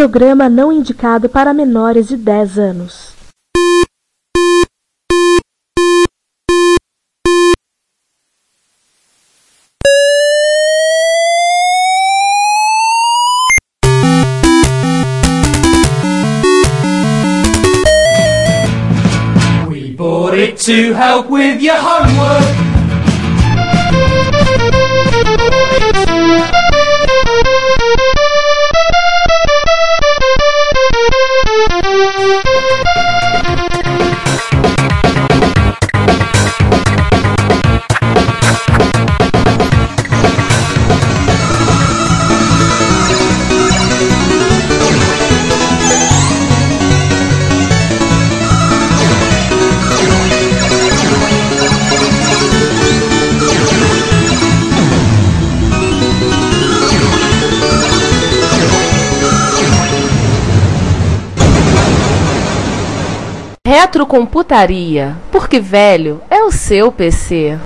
Programa não indicado para menores de 10 anos. We bought it to help with your homework. Retrocomputaria, porque velho é o seu PC.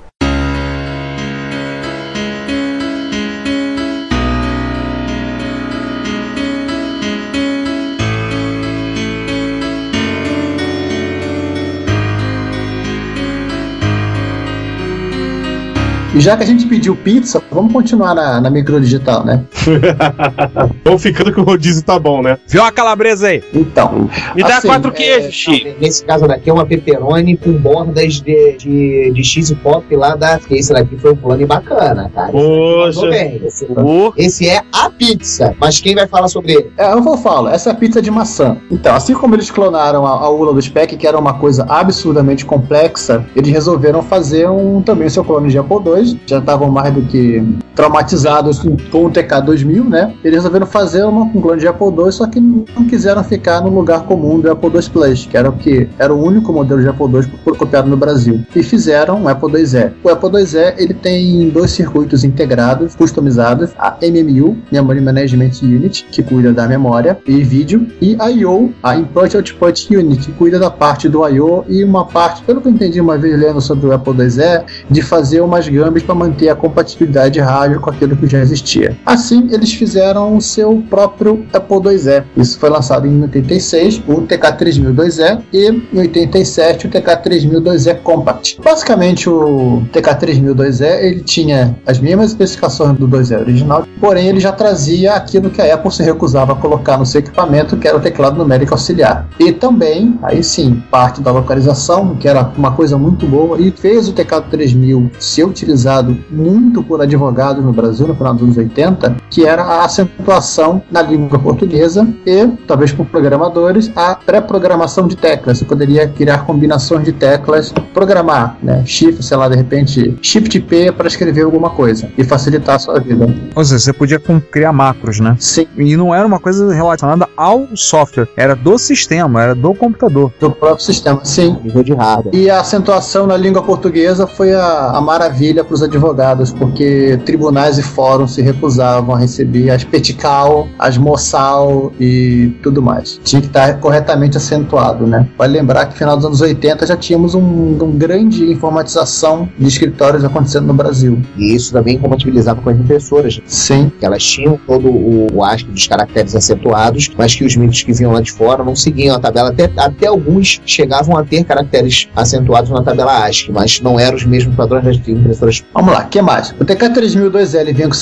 E já que a gente pediu pizza, vamos continuar na, na microdigital, né? Vamos ficando que o rodízio tá bom, né? Viu a calabresa aí? Então. Me dá assim, quatro é, queijos, Chico. Nesse caso daqui é uma pepperoni com bordas de, de, de cheese pop lá da. Porque esse daqui foi um plano bacana, cara. Esse daqui Poxa. bem. Esse, Uh, esse é a pizza. Mas quem vai falar sobre ele? É, eu vou falar, essa é a pizza de maçã. Então, assim como eles clonaram a, a ula do Spec, que era uma coisa absurdamente complexa, eles resolveram fazer um também o seu clone de Apple II. Já estavam mais do que traumatizados com, com o TK2000, né? Eles resolveram fazer uma, um clone de Apple II, só que não quiseram ficar no lugar comum do Apple II Plus, que era o que era o único modelo de Apple II copiado no Brasil. E fizeram um Apple IIe. O Apple IIe ele tem dois circuitos integrados, customizados, a MMU, Memory Management Unit, que cuida da memória e vídeo, e a I/O, a Input Output Unit, que cuida da parte do I/O e uma parte, pelo que eu entendi uma vez lendo sobre o Apple IIe, de fazer umas gambas para manter a compatibilidade de rádio com aquilo que já existia. Assim, eles fizeram o seu próprio Apple IIe. Isso foi lançado em 86, o TK3002E, e em 87 o TK3002E Compact. Basicamente, o TK3002E ele tinha as mesmas especificações do 2E original, porém ele já trazia aquilo que a Apple se recusava a colocar no seu equipamento, que era o teclado numérico auxiliar. E também, aí sim, parte da localização, que era uma coisa muito boa, e fez o TK3000 ser utilizado muito por advogados no Brasil no final dos anos 80, que era a acentuação na língua portuguesa e, talvez por programadores, a pré-programação de teclas. Você poderia criar combinações de teclas, programar, né? Shift, sei lá, de repente, Shift P para escrever alguma coisa e facilitar a sua vida. ou seja, você podia criar macros, né? Sim, E não era uma coisa relacionada ao software, era do sistema, era do computador. do próprio sistema. Sim, Nível de hardware. E a acentuação na língua portuguesa foi a, a maravilha para os advogados, porque tribunais e fóruns se recusavam a receber as petical, as moçal e tudo mais. Tinha que estar corretamente acentuado, né? Vale lembrar que no final dos anos 80 já tínhamos um, um grande informatização de escritórios acontecendo no Brasil. E isso também compatibilizava com as impressoras. Sim, Que elas tinham todo o, o ASCII dos caracteres acentuados, mas que os micros que vinham lá de fora não seguiam a tabela. Até, até alguns chegavam a ter caracteres acentuados na tabela ASCII, mas não eram os mesmos padrões das impressoras Vamos lá, o que mais? O TK3002E ele vinha com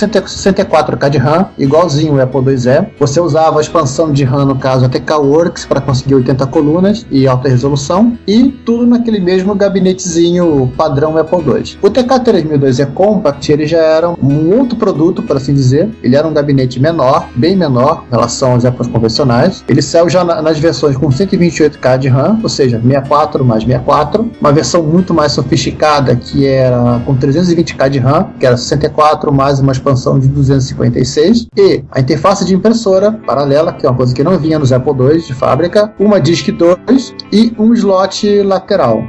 64K de RAM, igualzinho o Apple IIe. Você usava a expansão de RAM, no caso, a TK-Works, para conseguir 80 colunas e alta resolução, e tudo naquele mesmo gabinetezinho padrão Apple II. O TK3002E Compact ele já era um outro produto, por assim dizer. Ele era um gabinete menor, bem menor em relação aos Apples convencionais. Ele saiu já na- nas versões com 128K de RAM, ou seja, 64 mais 64. Uma versão muito mais sofisticada que era com 320K de RAM, que era 64 mais uma expansão de 256. E a interface de impressora paralela, que é uma coisa que não vinha nos Apple II de fábrica, uma Disk 2 e um slot lateral.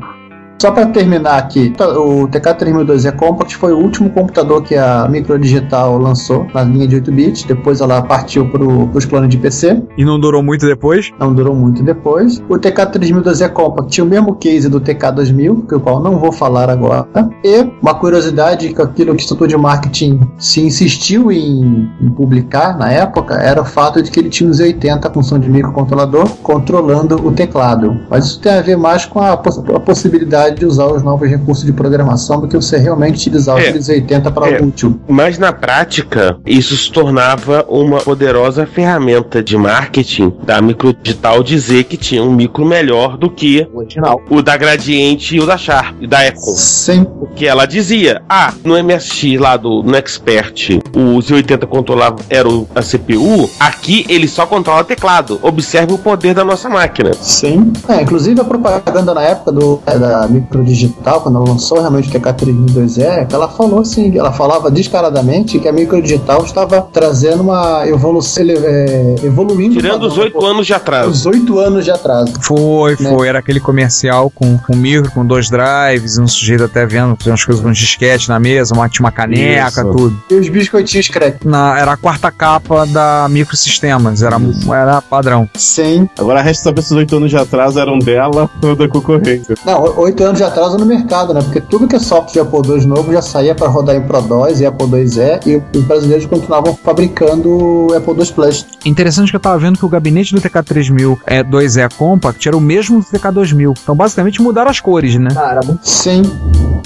Só para terminar aqui, o TK3002E Compact foi o último computador que a Microdigital lançou na linha de 8 bits. Depois ela partiu para os clones de PC. E não durou muito depois? Não durou muito depois. O TK3002E Compact tinha o mesmo case do TK2000, que o qual não vou falar agora. E uma curiosidade que aquilo que o Instituto de Marketing se insistiu em, em publicar na época era o fato de que ele tinha os 80 com som de microcontrolador controlando o teclado. Mas isso tem a ver mais com a, poss a possibilidade de usar os novos recursos de programação do que você realmente utilizar É. aqueles 80 para É. útil. Mas na prática, isso se tornava uma poderosa ferramenta de marketing da Microdigital dizer que tinha um micro melhor do que O original. o da Gradiente e o da Sharp, e da Econ. Sim, Que ela dizia, ah, no MSX lá do no Expert, o Z80 controlava era a CPU, aqui ele só controla teclado. Observe o poder da nossa máquina. sim. É, inclusive a propaganda na época do, é, da Microdigital, quando ela lançou realmente o TK3002E, que ela falou assim, ela falava descaradamente que a Microdigital estava trazendo uma evolução, ele- é, evoluindo. Tirando os oito anos de atraso. Os oito anos de atraso. Foi, Né? foi. Era aquele comercial com, com micro, com dois drives, um sujeito até vendo, umas coisas com disquete na mesa, uma, tinha uma caneca, Isso. tudo. E os biscoitinhos crack. Na, era a quarta capa da Microsistemas, era, era padrão. Sim. Agora resta saber se os oito anos de atraso eram dela ou da concorrência. Não, o- oito anos de atraso no mercado, né? Porque tudo que é software de Apple II novo já saía para rodar em Pro 2 e Apple IIe e os brasileiros continuavam fabricando o Apple II Plus. Interessante que eu tava vendo que o gabinete do TK3000 é 2E Compact era o mesmo do TK2000. Então basicamente mudaram as cores, né? Cara, muito Sim.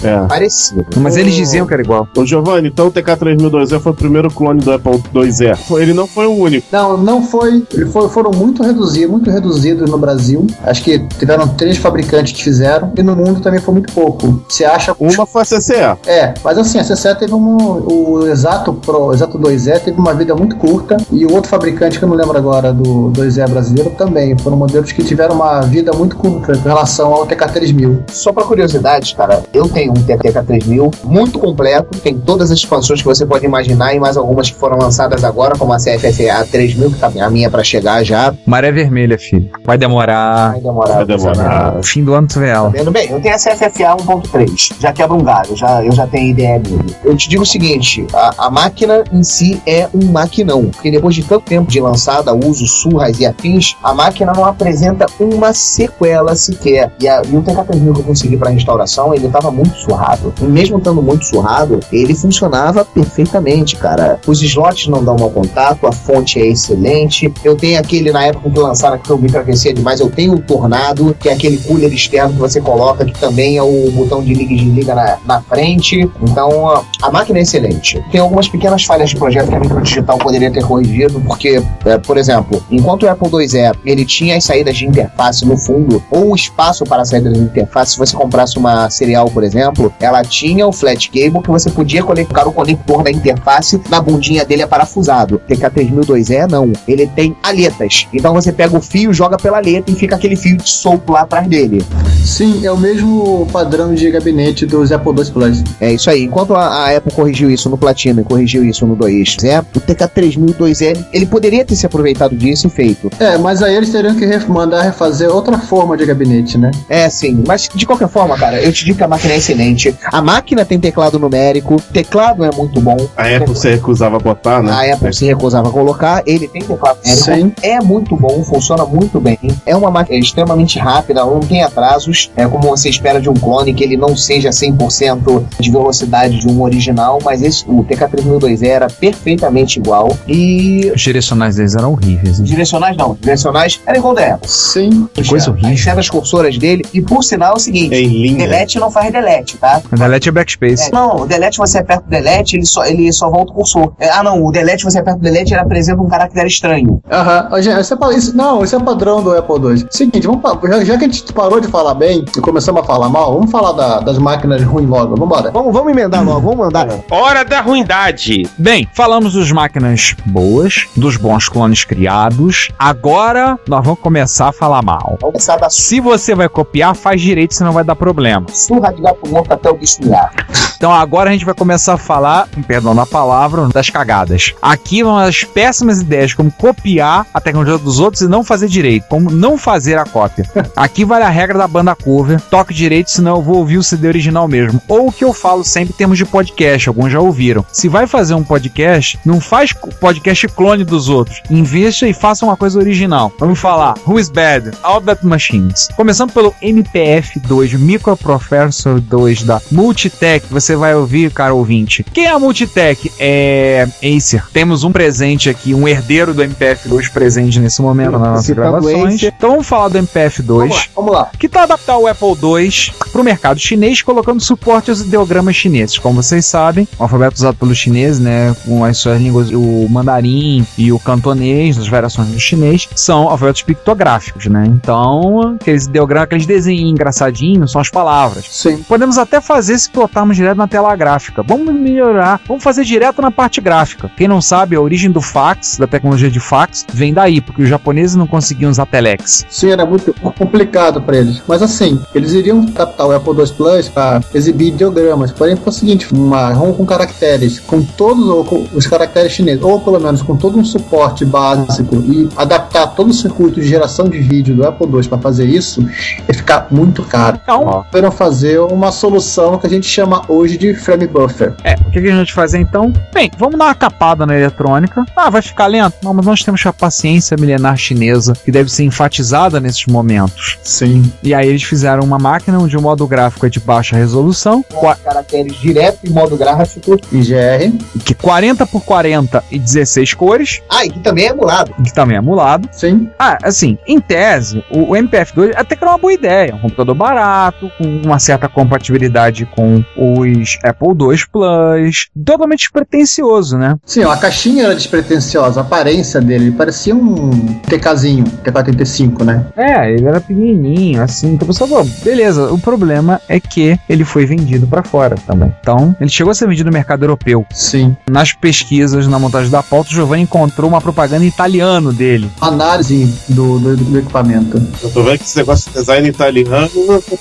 É. parecido. Mas eles diziam que era igual. Ô Giovanni, então o TK3002E foi o primeiro clone do Apple IIe. Ele não foi o único. Não, não foi. Foi foram muito reduzidos, muito reduzidos no Brasil. Acho que tiveram três fabricantes que fizeram. E no mundo também foi muito pouco. Você acha. Uma foi a CCE. É, mas assim, a CCE teve um. O Exato Pro, o Exato 2E teve uma vida muito curta. E o outro fabricante, que eu não lembro agora, do 2E brasileiro, também. Foram modelos que tiveram uma vida muito curta em relação ao TK3000. Só pra curiosidade, cara, eu tenho um TTK3000 muito completo, tem todas as expansões que você pode imaginar e mais algumas que foram lançadas agora, como a CFFA 3000, que tá a minha pra chegar já. Maré vermelha, filho. Vai demorar. Vai demorar. Vai demorar. Fim do ano tu vê ela. Vendo bem, eu tenho a CFFA 1.3, já quebra um galho, já, eu já tenho IDM. Eu te digo o seguinte, a, a máquina em si é um maquinão, porque depois de tanto tempo de lançada, uso, surras e afins, a máquina não apresenta uma sequela sequer. E, a, e o TK3000 que eu consegui para restauração, ele estava muito surrado. Mesmo estando muito surrado, ele funcionava perfeitamente, cara. Os slots não dão mau contato, a fonte é excelente. Eu tenho aquele, na época que lançaram, que eu que aquecia demais, eu tenho o Tornado, que é aquele cooler externo que você coloca, que também é o botão de liga e desliga na, na frente. Então, a, máquina é excelente. Tem algumas pequenas falhas de projeto que a Microdigital poderia ter corrigido, porque, é, por exemplo, enquanto o Apple IIe ele tinha as saídas de interface no fundo, ou espaço para a saída de interface, se você comprasse uma serial, por exemplo, ela tinha o flat cable que você podia colocar o conector da interface na bundinha dele é parafusado. TK3002E não, ele tem aletas. Então você pega o fio, joga pela aleta e fica aquele fio solto lá atrás dele. Sim, é o mesmo padrão de gabinete dos Apple II Plus. É isso aí. Enquanto a, a Apple corrigiu isso no Platinum e corrigiu isso no 2, é, o TK3002E ele poderia ter se aproveitado disso e feito. É, mas aí eles teriam que mandar refazer outra forma de gabinete, né? É, sim. Mas de qualquer forma, cara, eu te digo que a máquina é excelente. A máquina tem teclado numérico, teclado é muito bom. A Apple se recusava a botar, né? A Apple se recusava a colocar, ele tem teclado numérico. Sim. É muito bom, funciona muito bem. É uma máquina extremamente rápida, não tem atrasos. É como você espera de um clone, que ele não seja 100% de velocidade de um original, mas esse, o TK3002 era perfeitamente igual. E Os direcionais deles eram horríveis. né? direcionais não, os direcionais era igual da Apple. Sim. Que coisa As horrível. setas cursoras dele, e por sinal é o seguinte: Em linha. delete não faz delete, tá? A delete é backspace. É, não, o delete você aperta o delete, ele só, ele só volta o cursor. É, ah, não, o delete você aperta o delete, ele apresenta um caractere estranho. Aham. Gente, Isso é, isso- não, isso é padrão do Apple II. Seguinte, vamos, já, já que a gente parou de falar bem e começamos a falar mal, vamos falar da- das máquinas ruins logo. Vambora. Vamos, vamos emendar logo, vamos mandar. Hora da ruindade. Bem, falamos dos máquinas boas, dos bons clones criados. Agora nós vamos começar a falar mal. Vamos começar da Se você vai copiar, faz direito, senão vai dar problema. surra de gato morto até o bicho miar. Então agora a gente vai começar a falar, perdão da palavra, das cagadas. Aqui vão as péssimas ideias, como copiar a tecnologia dos outros e não fazer direito, como não fazer a cópia. Aqui vale a regra da banda cover, toque direito, senão eu vou ouvir o CD original mesmo. Ou o que eu falo sempre em termos de podcast, alguns já ouviram. Se vai fazer um podcast, não faz podcast clone dos outros. Investa e faça uma coisa original. Vamos falar. Who is Bad? All That Machines. Começando pelo MPF2, Microprocessor 2 da Multitech. Você vai ouvir, cara ouvinte. Quem é a Multitech? É Acer. Temos um presente aqui, um herdeiro do MPF2 presente nesse momento nas nossas Citando gravações. Então vamos falar do MPF2 Vamos lá, vamos lá. que está adaptar o Apple II para o mercado chinês, colocando suporte aos ideogramas chineses. Como vocês sabem, o alfabeto usado pelos chineses, né, com as suas línguas, o mandarim e o cantonês, as variações do chinês, são alfabetos pictográficos, né? Então, aqueles ideogramas, aqueles desenhos engraçadinhos, são as palavras. Sim. Podemos até fazer se botarmos direto na tela gráfica. Vamos melhorar, vamos fazer direto na parte gráfica. Quem não sabe, a origem do fax, da tecnologia de fax, vem daí, porque os japoneses não conseguiam usar telex. Sim, era muito complicado pra eles. Mas assim, eles iriam adaptar o Apple II Plus para exibir ideogramas. Porém, foi o seguinte: uma ROM com caracteres, com todos ou com os caracteres chineses, ou pelo menos com todo um suporte básico e adaptar todo o circuito de geração de vídeo do Apple II para fazer isso, ia ficar muito caro. Então, Foram fazer uma solução que a gente chama hoje de frame buffer. É, o que a gente vai fazer então? Bem, vamos dar uma capada na eletrônica. Ah, vai ficar lento? Não, mas nós temos a paciência milenar chinesa que deve ser enfatizada nesses momentos. Sim. E aí eles fizeram uma máquina onde o modo gráfico é de baixa resolução, qua- Caracteres direto em modo gráfico. IGR. que 40 por 40 e 16 cores, Ah, e que também é emulado. que também é emulado. Sim. Ah, assim, em tese, o, o MPF2 até que era uma boa ideia. Um computador barato, com uma certa compatibilidade com os Apple II Plus, totalmente despretensioso, né? Sim, a caixinha era despretensiosa, a aparência dele ele parecia um TKzinho, T435, né? É, ele era pequenininho, assim. Então, pessoal, pô, beleza. O problema é que ele foi vendido pra fora também. Então, ele chegou a ser vendido no mercado europeu. Sim. Nas pesquisas, na montagem da pauta, o Giovanni encontrou uma propaganda em italiano dele. Análise do, do, do equipamento. Eu tô vendo que esse negócio de design italiano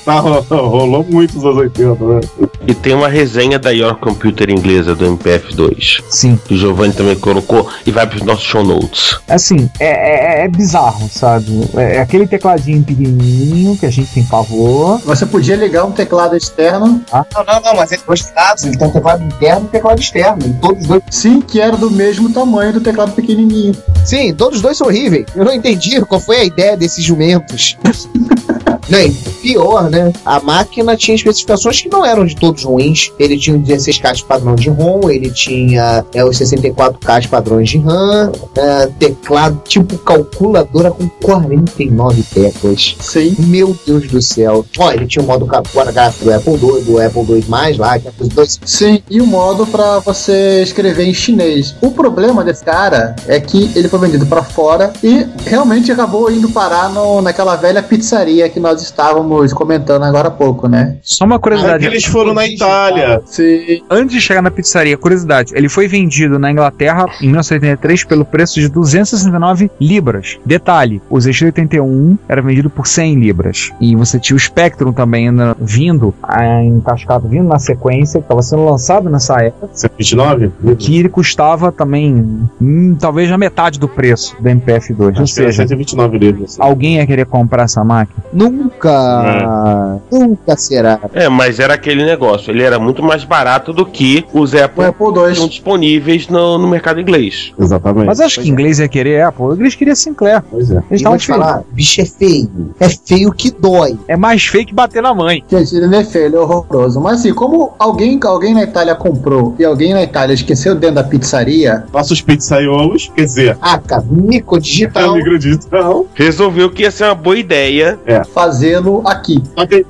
tá, rolou muito nos anos 80, né? E tem uma resenha da Your Computer inglesa do MPF2. Sim. Que o Giovanni também colocou e vai pros nossos show notes. Assim, é, é, é bizarro, sabe? É, é aquele tecladinho pequenininho que a gente tem pavor. Você podia ligar um teclado externo, Não, não, não, mas é dois. Ele tem um teclado interno e um teclado externo. Todos os dois. sim, que era do mesmo tamanho do teclado pequenininho. Sim, todos os dois são horríveis. Eu não entendi qual foi a ideia desses jumentos. E pior, né? A máquina tinha especificações que não eram de todos ruins. Ele tinha um 16K de padrão de ROM, ele tinha é, os 64K de padrões de RAM, é, teclado tipo calculadora com 49 teclas. Sim. Meu Deus do céu. Ó, ele tinha o modo gráfico do Apple II, do Apple II+, lá, que é dois Sim, e o modo pra você escrever em chinês. O problema desse cara é que ele foi vendido pra fora e realmente acabou indo parar no, naquela velha pizzaria que nós estávamos comentando agora há pouco, né? Só uma É curiosidade. que eles foram na Itália. Sim. Antes de chegar na pizzaria, curiosidade, ele foi vendido na Inglaterra em 1983 pelo preço de 269 libras. Detalhe, o ZX81 era vendido por 100 libras. E você tinha o Spectrum também né, vindo, ah, encascado, vindo na sequência, que estava sendo lançado nessa época, 129? que ele custava também hum, talvez a metade do preço do MPF2. Ou Acho que era seja, 129 livros. alguém ia querer comprar essa máquina? Nunca, nunca será. É, mas era aquele negócio. Ele era muito mais barato do que os O Apple Apple que estão disponíveis no, no mercado inglês. Exatamente. Mas acho que inglês ia querer Apple, o inglês queria Sinclair. Pois é. Eles E estavam te falar, bicho é feio. É feio que dói. É mais feio que bater na mãe. Gente, ele não é feio, ele é horroroso. Mas assim, como alguém, alguém na Itália comprou e alguém na Itália esqueceu dentro da pizzaria, Nossos pizzaiolos, quer dizer, Ah, cara, mico é digital. o micro digital. Resolveu que ia ser uma boa ideia. Fazê-lo aqui.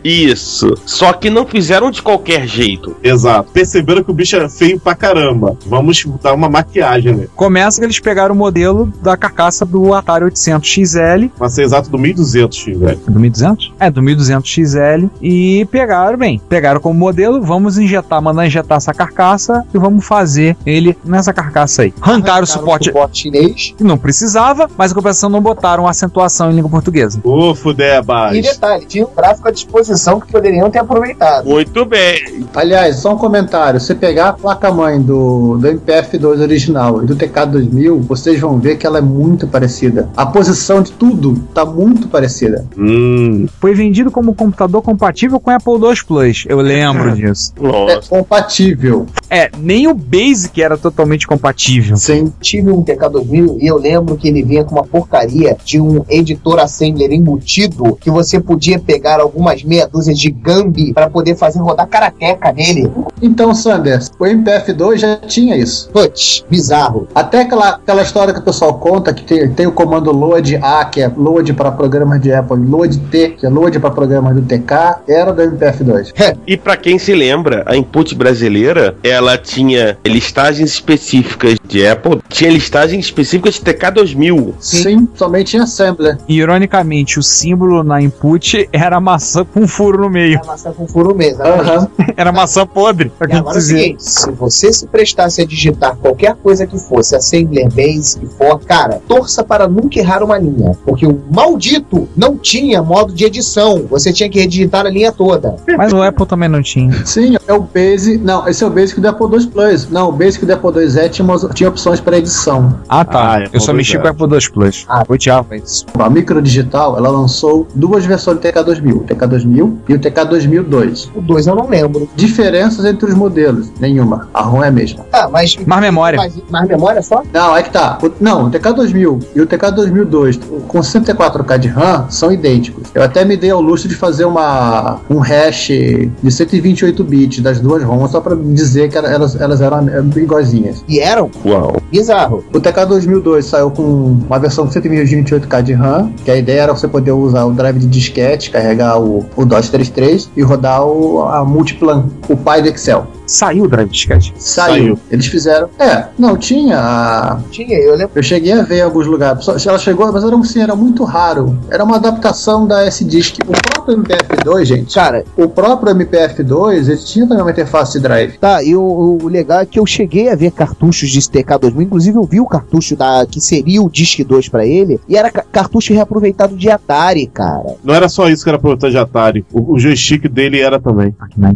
Isso. Só que não fizeram de qualquer jeito. Exato. Perceberam que o bicho é feio pra caramba. Vamos dar uma maquiagem, né? Começa que eles pegaram o modelo da carcaça do Atari 800 XL, Pra ser exato, do 1200, velho. do 1200? É, do 1200 XL, e pegaram, bem, pegaram como modelo, vamos injetar, mandar injetar essa carcaça e vamos fazer ele nessa carcaça aí. Arrancaram o suporte suporte chinês. que não precisava, mas a compensação não botaram acentuação em língua portuguesa. Ô, Fudeba. E detalhe, tinha um gráfico à disposição que poderiam ter aproveitado. Muito bem. Aliás, só um comentário. Se pegar a placa-mãe do, do MPF2 original e do TK2000, vocês vão ver que ela é muito parecida. A posição de tudo tá muito parecida. Hum. Foi vendido como computador compatível com Apple II Plus. Eu lembro disso. É Nossa. compatível. É, nem o Basic era totalmente compatível. Sim. Tive um TK2000 e eu lembro que ele vinha com uma porcaria de um editor assembler embutido que você podia pegar algumas meia dúzia de Gambi para poder fazer rodar karateca nele. Então, Sanders, o MPF2 já tinha isso. Putz, bizarro. Até aquela, aquela história que o pessoal conta que tem, tem o comando load A, que é load para programas de Apple, load T, que é load para programas do TK, era do MPF2. E pra quem se lembra, a input brasileira, ela tinha listagens específicas de Apple, tinha listagens específicas de TK2000. Sim, somente em assembler. E, ironicamente, o símbolo na input era maçã com furo no meio. A maçã com furo mesmo. Aham. Era maçã podre. pra E quem agora é o seguinte, se você se prestasse a digitar qualquer coisa que fosse Assembler Basic, for, cara, torça para nunca errar uma linha, porque o maldito não tinha modo de edição. Você tinha que redigitar a linha toda. Mas o Apple também não tinha. Sim, é o Basic. Não, esse é o Basic do Apple II Plus. Não, o Basic do Apple II tinha, umas- tinha opções para edição. Ah, tá. Ah, é, eu só mexi com o Apple II Plus. Ah. Eu odiava isso. A Microdigital, ela lançou duas versões do TK2000, o TK2000 e o TK2002. O 2 eu não lembro. Diferenças entre os modelos? Nenhuma. A ROM é a mesma. Ah, mas. Mais memória. Mais, mais memória só? Não, é que tá. O- não, o TK2000 e o TK2002 com 64K de RAM são idênticos. Eu até me dei ao luxo de fazer uma, um hash de 128 bits das duas ROMs só pra dizer que elas, elas eram iguaizinhas. E eram Uau. bizarro. O TK2002 saiu com uma versão com 128K de RAM, que a ideia era você poder usar o drive de disquete, carregar o, o DOS33 e rodar o, a Multiplan, o pai do Excel. Saiu o drive disquete. Saiu. Saiu. Eles fizeram. É, não, tinha. a- Tinha, eu lembro. Eu cheguei a ver em alguns lugares. Ela chegou, mas era, um, sim, era muito raro. Era uma adaptação da S-Disc. O próprio MPF2, gente. Cara, O próprio MPF2, ele tinha também uma interface de drive. Tá, e o, o legal é que eu cheguei a ver cartuchos de TK2000, inclusive eu vi o cartucho da que seria o Disc 2 pra ele, e era ca- cartucho reaproveitado de Atari, cara. Não era só isso que era protetor de Atari. O, o joystick dele era também.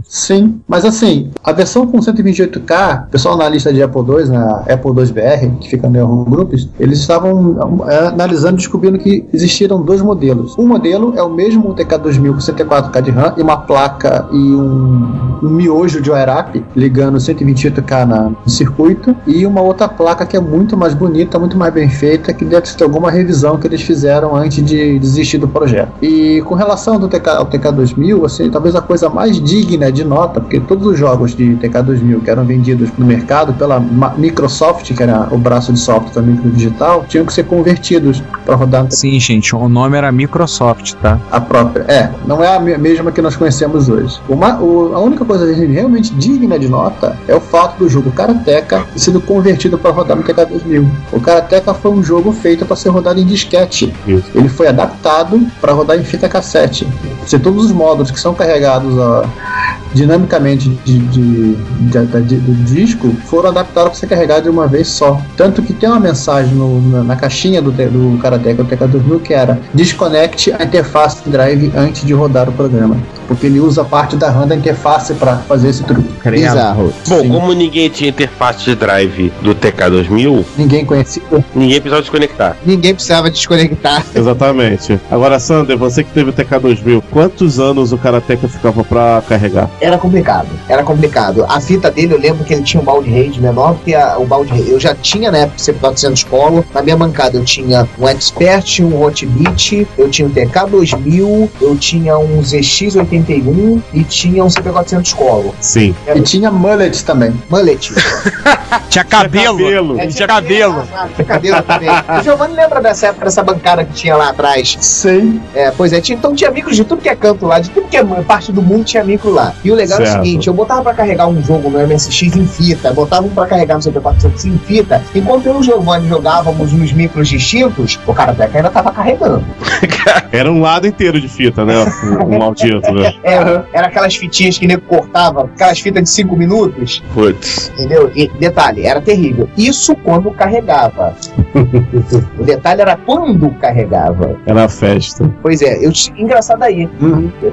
Sim, mas assim, a versão com 128K, o pessoal na lista de Apple II, na Apple II BR, que fica no Yahoo Groups, eles estavam é, analisando e descobrindo que existiram dois modelos. Um modelo é o mesmo TK2000 com 104K de RAM e uma placa e um, um miojo de ORAP ligando 128K na, no circuito e uma outra placa que é muito mais bonita, muito mais bem feita, que deve ter alguma revisão que eles fizeram antes de desistir do projeto. E com relação do TK, ao TK2000, assim, talvez a coisa mais digna de nota, porque todos os jogos de TK2000 que eram vendidos no mercado pela Microsoft, que era o braço de software da Microdigital, tinham que ser convertidos para rodar no Sim, gente, o nome era Microsoft, tá? a própria. É, não é a me- mesma que nós conhecemos hoje. Uma, o- a única coisa realmente digna de nota é o fato do jogo Karateka ter sido convertido para rodar no TK2000. O Karateka foi um jogo feito para ser rodado em disquete. Isso. Ele foi adaptado para rodar em fita cassete. Se todos os módulos que são carregados dinamicamente de, de- de- de- do disco foram adaptados para ser carregados de uma vez só. Tanto que tem uma mensagem no- na, na caixinha do, do Karateka, o TK2000, que era desconecte a interface drive antes de rodar o programa. Porque ele usa parte da RAM da interface para fazer esse truque. Bizarro. Bom, Sim. como ninguém tinha interface de drive do TK2000, Ninguém conhecido. ninguém precisava desconectar. Ninguém precisava desconectar. Exatamente. Agora, Sander, você que teve o TK2000, quantos anos o Karateka ficava pra carregar? Era complicado, era complicado. A fita dele, eu lembro que ele tinha um balde rage menor que a- o balde rage. Eu já tinha na época o CP400 Polo. Na minha bancada eu tinha um Expert, um Hotbit, eu tinha um TK2000, eu tinha um ZX81 e tinha um CP400 Colo. Sim. E tinha mullets também. Mullet. Tinha cabelo. cabelo. É, Tinha cabelo. Ah, Tinha cabelo também. O Giovanni lembra dessa época, dessa bancada que tinha lá atrás? Sim. É, pois é, tinha, então tinha micros de tudo que é canto lá, de tudo que é parte do mundo tinha micro lá. E o legal é o Certo. seguinte, eu botava pra carregar um jogo no MSX em fita, botava um pra carregar no CP400 em fita, enquanto eu e o Giovanni jogávamos nos micros distintos, o Karateka ainda tava carregando. Era um lado inteiro de fita, né? O, o maldito, né? É, era aquelas fitinhas que nego cortava, aquelas fitas de 5 minutos, Putz. entendeu? E detalhe, era terrível. Isso quando carregava. o detalhe era quando carregava. Era a festa. Pois é, eu engraçado aí.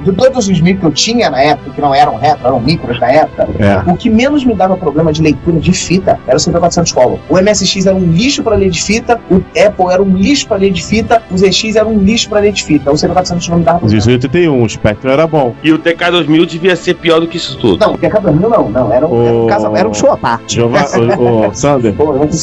De todos os micros que eu tinha na época, que não eram retro, eram micros na época, É. o que menos me dava problema de leitura de fita era o CP400 Color. O MSX era um lixo para ler de fita, o Apple era um lixo para ler de fita, o ZX era um lixo para ler de fita. O CP400 não me dava Os problema. 81, o Spectrum era bom. E o TK2000 devia ser pior do que isso tudo. Não, o PK2000 não, não, era um, era um, O- casa- era um show à parte. O Sander,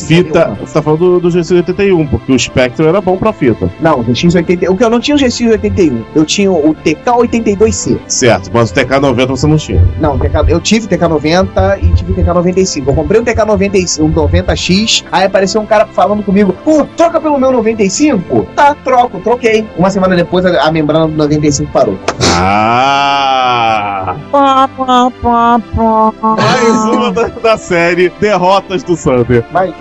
fita. Você tá falando do, do GC81, porque o Spectrum era bom pra fita. Não, o GX81. O que eu não tinha o GX81, eu tinha o TK82C. Certo, mas o TK90 você não tinha. Não, o TK eu tive TK90 e tive TK95. Eu comprei um TK95, um 90X, aí apareceu um cara falando comigo, pô, troca pelo meu 95? Tá, troco, troquei. Uma semana depois a, a membrana do 95 parou. Ah! Pá. Mais uma da, da série Derrotas do Sander. Mas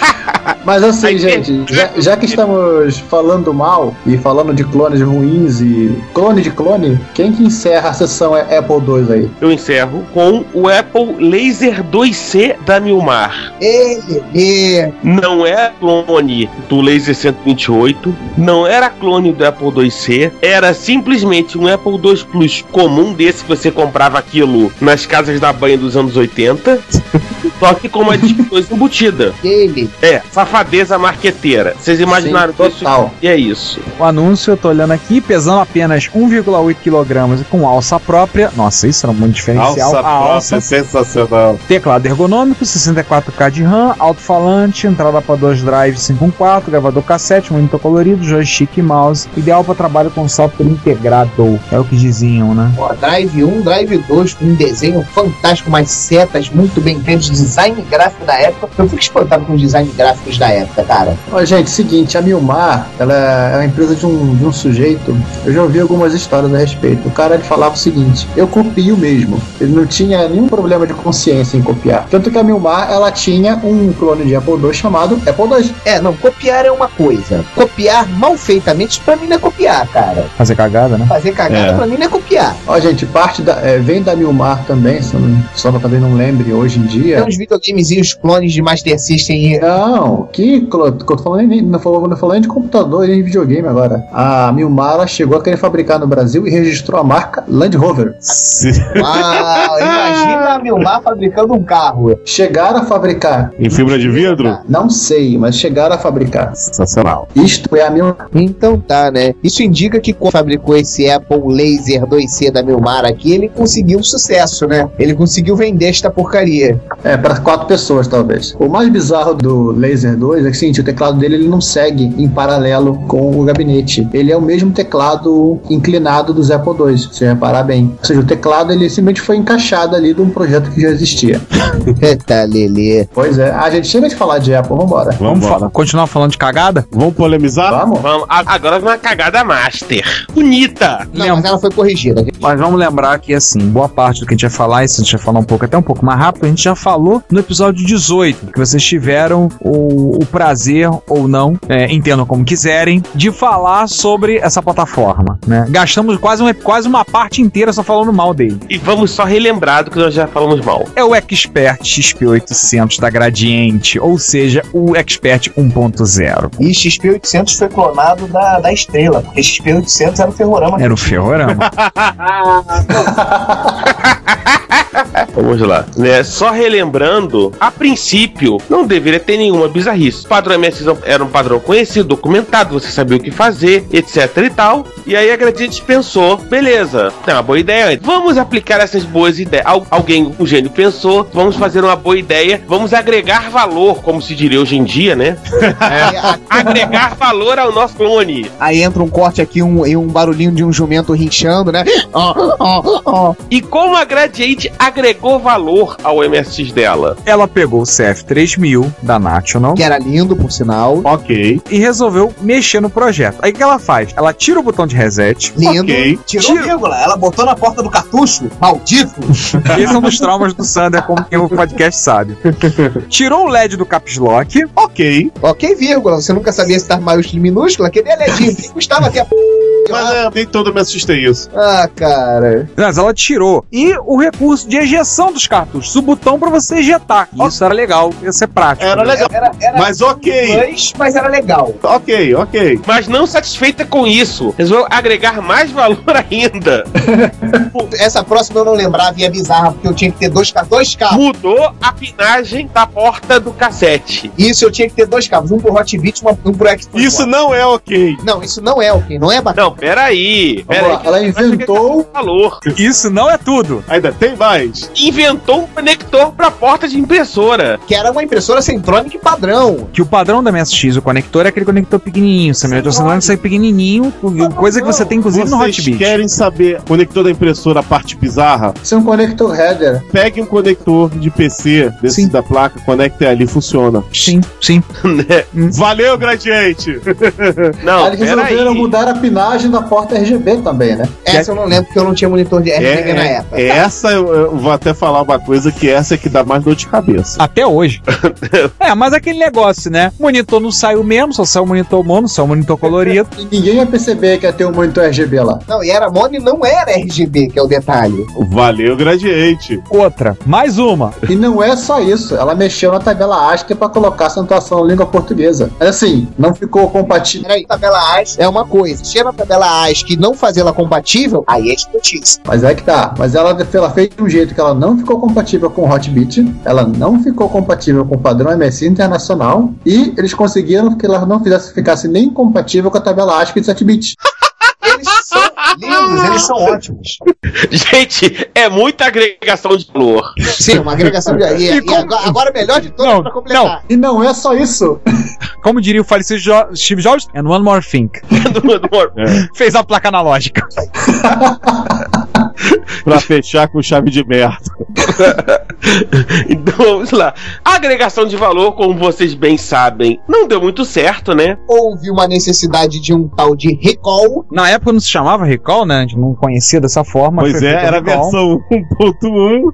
Mas assim, Aí, gente, já, já que estamos falando mal e falando de clones ruins e clone de clone, quem que encerra a sessão é Apple II aí? Eu encerro com o Apple Laser 2C da Milmar. ele, ele, Não é clone do Laser 128, não era clone do Apple IIc, era simplesmente um Apple II Plus comum desse que você comprava aquilo nas casas da banha dos anos 80, só que com uma disc 2 embutida. ele. É, safadeza marqueteira. Vocês imaginaram Sim, isso? total. E é isso. O anúncio, eu tô olhando aqui, pesando apenas 1,8 kg e com alça própria. Nossa, isso era muito diferencial. Alça a própria, alça, sensacional. teclado ergonômico, 64K de RAM, alto-falante, entrada para dois drives 514, gravador cassete, monitor colorido, joystick e mouse. Ideal para trabalho com software integrado. É o que diziam, né? Ó, Drive 1, Drive 2, com um desenho fantástico, umas setas muito bem feitas, design gráfico da época. Eu fico espantado com os design gráficos da época, cara. Ó, gente, seguinte, a Milmar, ela é uma empresa de um, de um sujeito, eu já ouvi algumas histórias a respeito. O cara ele falava o seguinte, eu copio mesmo. Ele não tinha nenhum problema de consciência em copiar. Tanto que a Milmar, ela tinha um clone de Apple II chamado Apple II. É, não, copiar é uma coisa. Copiar mal feitamente, pra mim não é copiar, cara. Fazer cagada, né? Fazer cagada É. pra mim não é copiar. Ó, gente, parte da, é, vem da Milmar também, só, não, só não- também não lembre hoje em Tem dia. uns videogamezinhos clones de Master System e Não, que clo- que eu tô falando nem, não falando, não falando nem de computador nem de videogame agora. A Milmar ela chegou a querer fabricar no Brasil e registrou a marca Land Rover. Uau, imagina a Milmar fabricando um carro. Chegaram a fabricar. Em fibra de vidro? Não sei, mas chegaram a fabricar. Sensacional. Isto é a Milmar. Então tá, né? Isso indica que quando fabricou esse Apple Laser 2C da Milmar aqui, ele conseguiu sucesso, né? Ele conseguiu vender esta porcaria. É, para quatro pessoas, talvez. O mais bizarro do Laser 2 é que, seguinte, o teclado dele ele não segue em paralelo com o gabinete. Ele é o mesmo teclado inclinado dos Apple II, se você reparar bem. Ou seja, o teclado ele simplesmente foi encaixado ali de um projeto que já existia. Eita, Lelê. Pois é. A gente chega de falar de Apple, vambora. Vamos Vamos fa- continuar falando de cagada? Vamos polemizar? Vamos? Vamos, a- agora vem uma cagada master. Bonita. Não, mas ela foi corrigida. Mas vamos lembrar que, assim, boa parte do que a gente vai falar, isso a gente vai falar um pouco, até um pouco mais rápido, a gente já falou no episódio 18, que vocês tiveram o, o prazer ou não, é, entendam como quiserem, de falar sobre essa plataforma, né? Gastamos quase, um, quase uma parte inteira só falando mal dele. E vamos só relembrar do que nós já falamos mal. É o Expert XP800 da Gradiente, ou seja, o Expert 1.0. E XP800 foi clonado da, da estrela, porque XP800 era o ferrorama. Era o ferrorama. Vamos lá. Né? Só relembrando, a princípio, não deveria ter nenhuma bizarrice. O padrão MSX era um padrão conhecido, documentado, você sabia o que fazer, etc e tal. E aí a Gradiente pensou, beleza, é uma boa ideia. Vamos aplicar essas boas ideias. Al- alguém, um gênio, pensou, vamos fazer uma boa ideia, vamos agregar valor, como se diria hoje em dia, né? A- agregar valor ao nosso clone. aí entra um corte aqui um, e um barulhinho de um jumento rinchando, né? Ó, ó, ó. E como a Gradiente agregou valor ao MSX dela? Ela pegou o CF3000 da National Que era lindo, por sinal. Ok. e resolveu mexer no projeto. Aí o que ela faz? Ela tira o botão de reset. Lindo. Ok. Tirou Tira- vírgula. Ela botou na porta do cartucho. Maldito. Esse é um dos traumas do Sander, como quem o podcast sabe. Tirou o LED do caps lock. Ok. ok, vírgula. Você nunca sabia se tá maiúsculo e minúscula. Aquele é ledinho. Que custava ter a p... Mas é, nem todo me assustei isso. Ah, cara. Mas ela tirou. E o recurso de ejeção dos cartuchos. O botão pra você ejetar. Isso era legal. Ia ser prático. Era né? legal. Era, era Mas ok, mas, mas era legal. ok, ok. Mas não satisfeita com isso, resolveu agregar mais valor ainda. Essa próxima eu não lembrava e é bizarra, porque eu tinha que ter dois, dois cabos. Mudou a pinagem da porta do cassete. Isso eu tinha que ter dois cabos, um pro Hot Beat e um pro Xbox. Isso não é ok. Não, isso não é ok, não é bacana. Não, peraí. Peraí lá, ela inventou. valor. Isso não é tudo. Ainda tem mais. Inventou um conector pra porta de impressora. Que era uma impressora Centronic padrão. Que o padrão da MSX, o conector, é aquele conector pequenininho. O semelhante ao sai pequenininho. Coisa que você tem, inclusive, no Vocês Hotbit. querem saber conector da impressora, a parte bizarra? Isso é um conector header. Pegue um conector de PC desse Sim. da placa, conecte ali, funciona. Sim, sim. Valeu, Gradiente! Não, Aí eles resolveram mudar a pinagem da porta RGB também, né? Essa eu não lembro porque eu não tinha monitor de RGB na época. é, essa eu, eu vou até falar uma coisa que essa é que dá mais dor de cabeça. Até hoje. é, mas aquele negócio, né? Monitor não saiu mesmo, só saiu o monitor mono, só o monitor colorido. E ninguém ia perceber que ia ter um monitor RGB lá. Não, e era mono e não era RGB, que é o detalhe. Valeu, Gradiente! Outra, mais uma. E não é só isso, ela mexeu na tabela ASCII para colocar a acentuação na língua portuguesa. Mas assim, não ficou compatível. Peraí, tabela ASCII é uma coisa. É na tabela ASCII que não fazê-la compatível, aí é idiotice. Mas é que tá. Mas ela, ela fez de um jeito que ela não ficou compatível com o Hotbit, ela não ficou compatível com o padrão MSI internacional, e eles conseguiram que ela não fizesse, ficasse nem compatível com a tabela ASCII de 7-bit. Eles são lindos, eles são ótimos. Gente, é muita agregação de valor. Sim, uma agregação de. E, E e como- agora, agora melhor de todas Não, pra completar. E não é só isso. Como diria o falecido Jo- Steve Jobs, and one more thing. Fez a placa analógica. Pra fechar com chave de merda. então vamos lá. A agregação de valor, como vocês bem sabem, não deu muito certo, né? Houve uma necessidade de um tal de recall. Na época não se chamava Recall, né? A gente não conhecia dessa forma. Pois é, era a versão 1.1.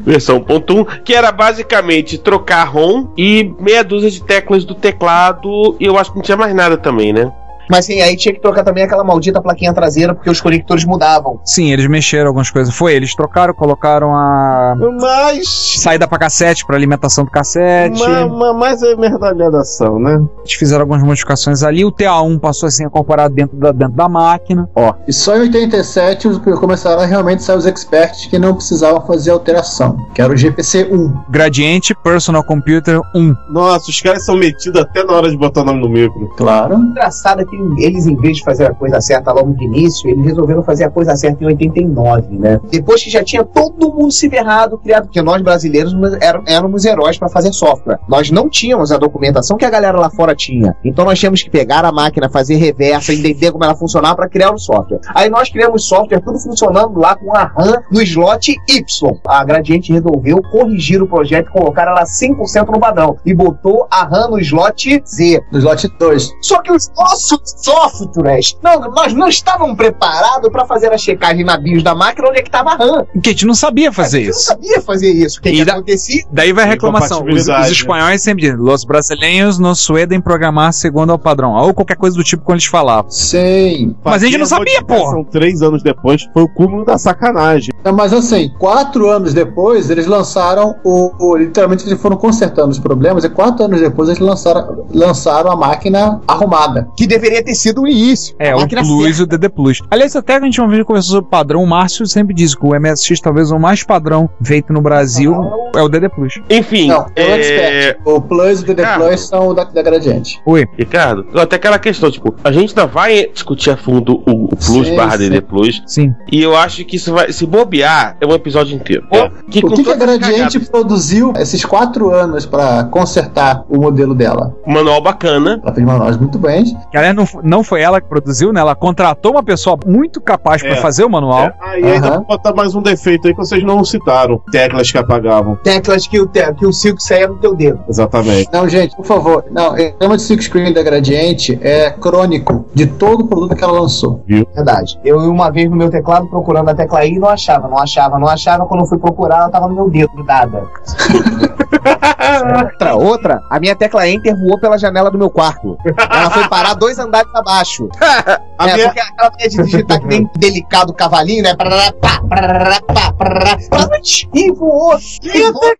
Versão ponto um, que era basicamente trocar ROM e meia dúzia de teclas do teclado. E eu acho que não tinha mais nada também, né? Mas sim, aí tinha que trocar também aquela maldita plaquinha traseira, porque os conectores mudavam. Sim, eles mexeram algumas coisas. Foi, eles trocaram, colocaram a Mas. saída pra cassete, pra alimentação do cassete. ma- ma- Mas é merdalhadação, né? Eles fizeram algumas modificações ali. O TA1 passou assim a incorporar dentro da, dentro da máquina. E só em 87 os- começaram a realmente sair os experts que não precisavam fazer alteração, que era o GPC-1. Gradiente Personal Computer 1. Nossa, os caras são metidos até na hora de botar o nome no micro. Claro. Engraçado é que eles, em vez de fazer a coisa certa logo de início, eles resolveram fazer a coisa certa em 89, né? Depois que já tinha todo mundo se ferrado, criado, porque nós brasileiros ér- éramos heróis para fazer software. Nós não tínhamos a documentação que a galera lá fora tinha. Então nós tínhamos que pegar a máquina, fazer reversa, entender como ela funcionava para criar o software. Aí nós criamos software, tudo funcionando lá com a RAM no slot Y. A Gradiente resolveu corrigir o projeto e colocar ela 100% no padrão. E botou a RAM no slot Z. No slot 2. Só que os nossos softwares, não, nós não estávamos preparados para fazer a checagem na BIOS da máquina onde é que estava a RAM. Que a gente não sabia fazer A gente isso. não sabia fazer isso. O que, E que da- acontecia? Daí vai a reclamação. Os, os né? espanhóis sempre dizem: Los brasileiros não suedem programar segundo ao padrão. Ou qualquer coisa do tipo quando eles falavam. Sim. Mas a gente não sabia, pô. São três anos depois, foi o cúmulo da sacanagem. Não, mas assim, quatro anos depois, eles lançaram o, o- Literalmente, eles foram consertando os problemas, e quatro anos depois, eles lançaram, lançaram a máquina arrumada. Que deveria ter sido o início. É, o Plus certa. e o DD Plus. Aliás, até que a gente uma vez conversou sobre padrão, o Márcio sempre diz que o MSX, talvez o mais padrão feito no Brasil, é o DD Plus. Enfim, Não, é o é... Expert. O Plus e o DD Ah. Plus são o da, da Gradiente. Oi. Ricardo, até aquela questão, tipo, a gente ainda vai discutir a fundo o, o Plus Sim, barra sim. DD Plus, Sim. e eu acho que isso vai, se bobear, é um episódio inteiro. É. Que o que, que a Gradiente cagadas, produziu esses quatro anos para consertar o modelo dela? um manual bacana, Ela fez manuais muito bem. Que aliás, não, não foi ela que produziu, né? Ela contratou uma pessoa muito capaz pra É. fazer o manual. É, aí ainda Aham. vou botar mais um defeito aí que vocês não citaram. Teclas que apagavam. Teclas que o, te- que o Silk saia no teu dedo. Exatamente. Não, gente, por favor. Não, o tema de Six Screen da Gradiente é crônico de todo o produto que ela lançou. Verdade. Eu uma vez no meu teclado procurando a tecla I e não achava, não achava, não achava. Quando eu fui procurar, ela tava no meu dedo grudada. outra, outra, a minha tecla Enter voou pela janela do meu quarto. Ela foi parar dois andares andares abaixo. A é, minha- porque aquela maneira de digitar que nem delicado cavalinho, né? Parará, pá, parará, pá, parará. E voou. E voou.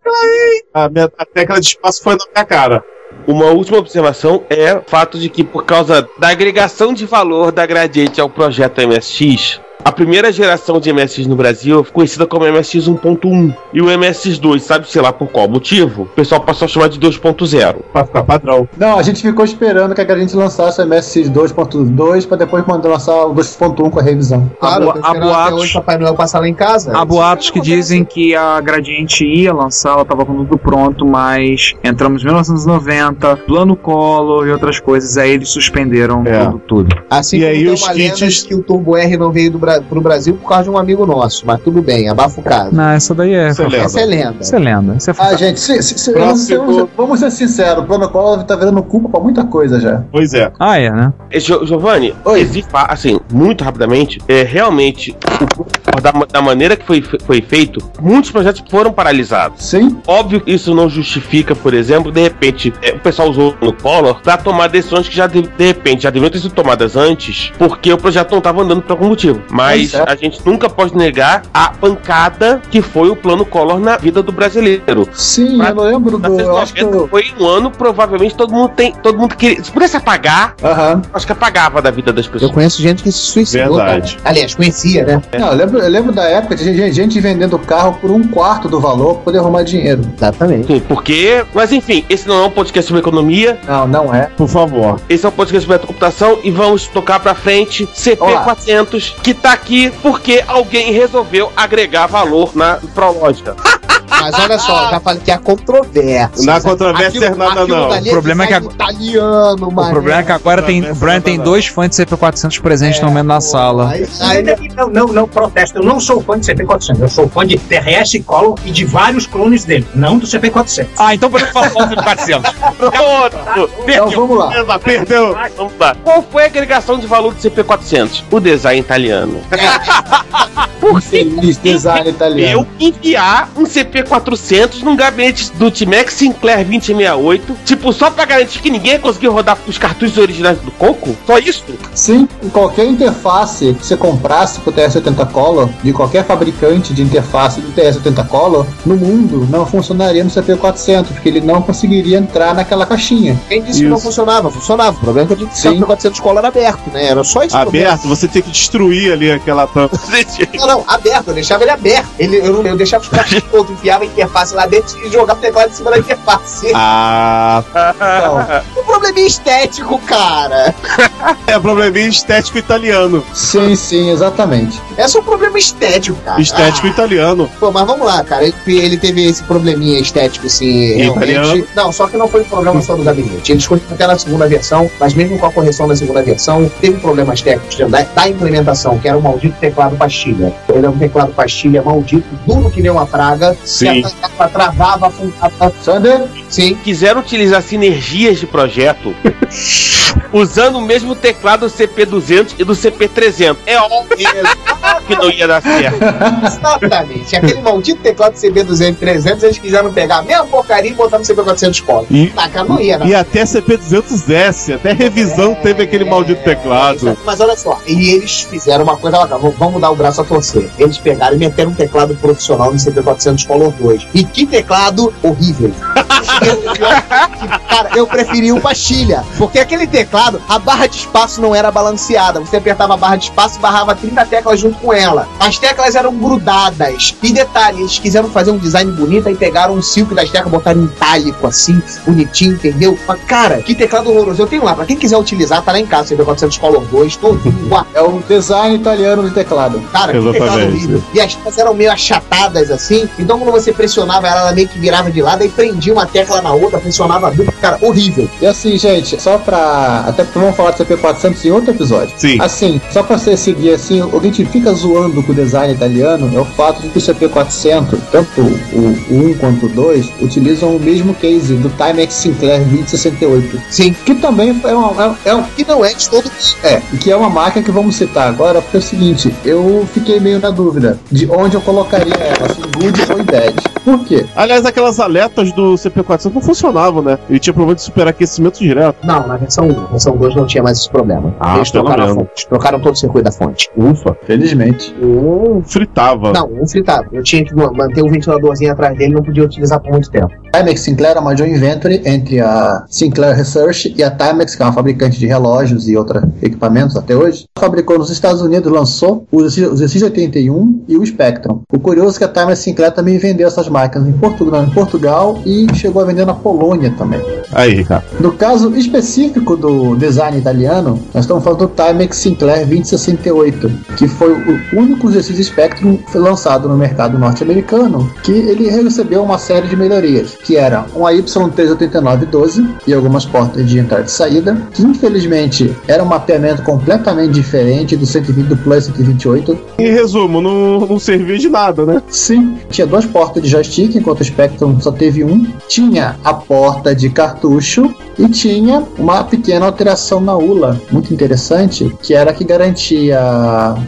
A, minha, a tecla de espaço foi na minha cara. Uma última observação é o fato de que, por causa da agregação de valor da Gradiente ao projeto MSX, a primeira geração de MSX no Brasil foi conhecida como MSX 1.1. E o MSX 2, sabe sei lá por qual motivo, o pessoal passou a chamar de 2.0. Pra ficar padrão. Não, a gente ficou esperando que a gente lançasse o MSX 2.2 pra depois mandar lançar o 2.1 com a revisão. Claro, Há boatos- hoje Papai Noel passar lá em casa. Há boatos que dizem que a Gradiente ia lançar, ela tava com tudo pronto, mas entramos em 1990, plano Collor e outras coisas, aí eles suspenderam É. tudo, tudo. Assim E como aí os kits- que o Turbo R não veio do Bra pro Brasil por causa de um amigo nosso, mas tudo bem, abafa o caso. Não, essa daí é. Isso é lenda. Essa é lenda. Isso é lenda. Isso é Ah, gente, se, se, se- vamos, vamos ser sinceros, o Plano Collor tá virando cuco pra muita coisa já. Pois é. Ah, é, né? Gio- Giovanni, Oi. existe, assim, muito rapidamente, é realmente, o- da, da maneira que foi, foi feito, muitos projetos foram paralisados. Sim, Óbvio que isso não justifica, por exemplo, de repente, é, o pessoal usou no Collor pra tomar decisões que já de, de repente já deveriam ter sido tomadas antes, porque o projeto não estava andando por algum motivo. Mas Pois é. a gente nunca pode negar a pancada que foi o plano Collor na vida do brasileiro. sim, Pra- eu não lembro do. Eu acho que 90 eu... foi um ano, provavelmente todo mundo tem. Todo mundo queria. Se pudesse apagar, Aham. acho que apagava da vida das Eu pessoas. conheço gente que se suicidou. Verdade. cara. Aliás, conhecia, né? Não, eu lembro, eu lembro da época de gente, gente vendendo carro por um quarto do valor pra poder arrumar dinheiro. Exatamente. Sim, porque. Mas enfim, esse não é um podcast sobre economia, Não, não é. Por favor. esse é um podcast sobre computação e vamos tocar pra frente CP400, que tá aqui porque alguém resolveu agregar valor na Prológica. Mas olha só, já falei que é controvérsia. Na controvérsia é nada, não. dali O problema é que design italiano, O problema é que agora tem, o Brian tem dois fãs de CP400 presentes no momento na sala. Aí, aí, Não, não, não protesto. Eu não sou fã de CP400. Eu sou fã de TRS Collor e de vários clones dele, não do CP400. Ah, então podemos falar do CP400. Pronto! Então vamos lá. Perdeu. Vamos lá. Qual foi a agregação de valor do CP400? O design italiano. Por que Feliz design eu italiano. enviar um CP400 num gabinete do Timex Sinclair 2068, tipo, só pra garantir que ninguém ia conseguir rodar os cartuchos originais do Coco? Só isso? Sim, em qualquer interface que você comprasse pro TR-70 Color, de qualquer fabricante de interface do TR-70 Color, no mundo não funcionaria no CP400, porque ele não conseguiria entrar naquela caixinha. Quem disse que não Isso. funcionava? Funcionava. O problema é que eu o 400 cola era aberto, né? Era só isso. Aberto, você tem que destruir ali aquela tampa. Não, não, aberto. Eu deixava ele aberto. Ele, eu, não- eu deixava os cartuchos todos, enfiava a interface lá dentro e jogava o teclado em cima da interface. Ah, Então, Um probleminha estético, cara. é probleminha estético italiano. sim, sim, exatamente. É só um problema estético, cara. Estético italiano. Pô, mas vamos lá, cara. Ele, ele teve esse probleminha estético, assim, realmente. Italiano. Não, só que não foi programa só do gabinete. Eles corrigiram até na segunda versão, mas mesmo com a correção da segunda versão, teve problemas técnicos da, da implementação, que era o maldito teclado pastilha. Ele era um teclado pastilha maldito, duro que nem uma praga. Sim. Que a tecla travava, afundava. Sander? Sim. Quiseram utilizar sinergias de projeto usando o mesmo teclado do CP200 e do CP300. É óbvio que não ia dar certo. Exatamente. Aquele maldito teclado CB200 e 300, eles quiseram pegar a mesma porcaria e botar no CB400 Cola. E- Tá, cara, não ia, né? E até CP200S, até revisão teve aquele maldito teclado. Mas olha só, e eles fizeram uma coisa bacana, vamos- vamos dar o braço a torcer. Eles pegaram e meteram um teclado profissional no CP400 Color 2. E que teclado horrível. Eu- eu- cara, eu preferi o pastilha, porque aquele teclado, a barra de espaço não era balanceada. Você apertava a barra de espaço e barrava 30 teclas junto com ela. As teclas eram grudadas. E detalhe, eles quiseram fazer um design bonito e pegaram um silk das teclas, botaram em itálico assim, bonitinho, entendeu? Mas, cara, que teclado horroroso. Eu tenho lá, pra quem quiser utilizar, tá lá em casa, CP400 Color 2, todo. É o design italiano do teclado. Cara, que teclado Exatamente. horrível. E as teclas eram meio achatadas assim, então quando você pressionava ela, ela meio que virava de lado e prendia uma tecla na outra, pressionava duplo. Cara, horrível. E assim, gente, só pra. Até porque vamos falar do CP400 em outro episódio. Sim. Assim, só pra você seguir assim, o que a gente fica zoando com o design italiano é o fato de que o CP400, tanto o, o 1 quanto o 2, utilizam o mesmo case do Timex Sinclair 2068. Sim. Que também é uma, é, é um- Que não é de todo é, que é uma máquina que vamos citar agora, porque é o seguinte, eu fiquei meio na dúvida de onde eu colocaria ela, se no Good ou Bad. Por quê? Aliás, aquelas aletas do CP400 não funcionavam, né? Ele tinha problema de superaquecimento direto. Não, na versão 1. Versão 2 não tinha mais esse problema. Ah, Eles trocaram a menos. fonte. Trocaram todo o circuito da fonte. Ufa. Felizmente. Um fritava. Não, um fritava. Eu tinha que ma- manter o ventiladorzinho atrás dele não podia utilizar por muito tempo. Timex Sinclair é uma joint venture entre a Sinclair Research e a Timex, que é uma fabricante de relógios e outros equipamentos até hoje. Fabricou nos Estados Unidos, lançou os X81 e o Spectrum. O curioso é que a Timex Sinclair também vendeu essas máquinas em Portugal, em Portugal e chegou a vender na Polônia também. Aí, Ricardo. No caso específico do design italiano, nós estamos falando do Timex Sinclair 2068, que foi o único GX Spectrum lançado no mercado norte-americano, que ele recebeu uma série de melhorias, que era um AY38912 e algumas portas de entrada e saída, que infelizmente era um mapeamento completamente diferente do 120 do Plus 128, Em resumo, não, não servia de nada, né? Sim, tinha duas portas de joystick, enquanto o Spectrum só teve um. Tinha a porta de cartucho e tinha uma pequena alteração na ULA, muito interessante, que era que garantia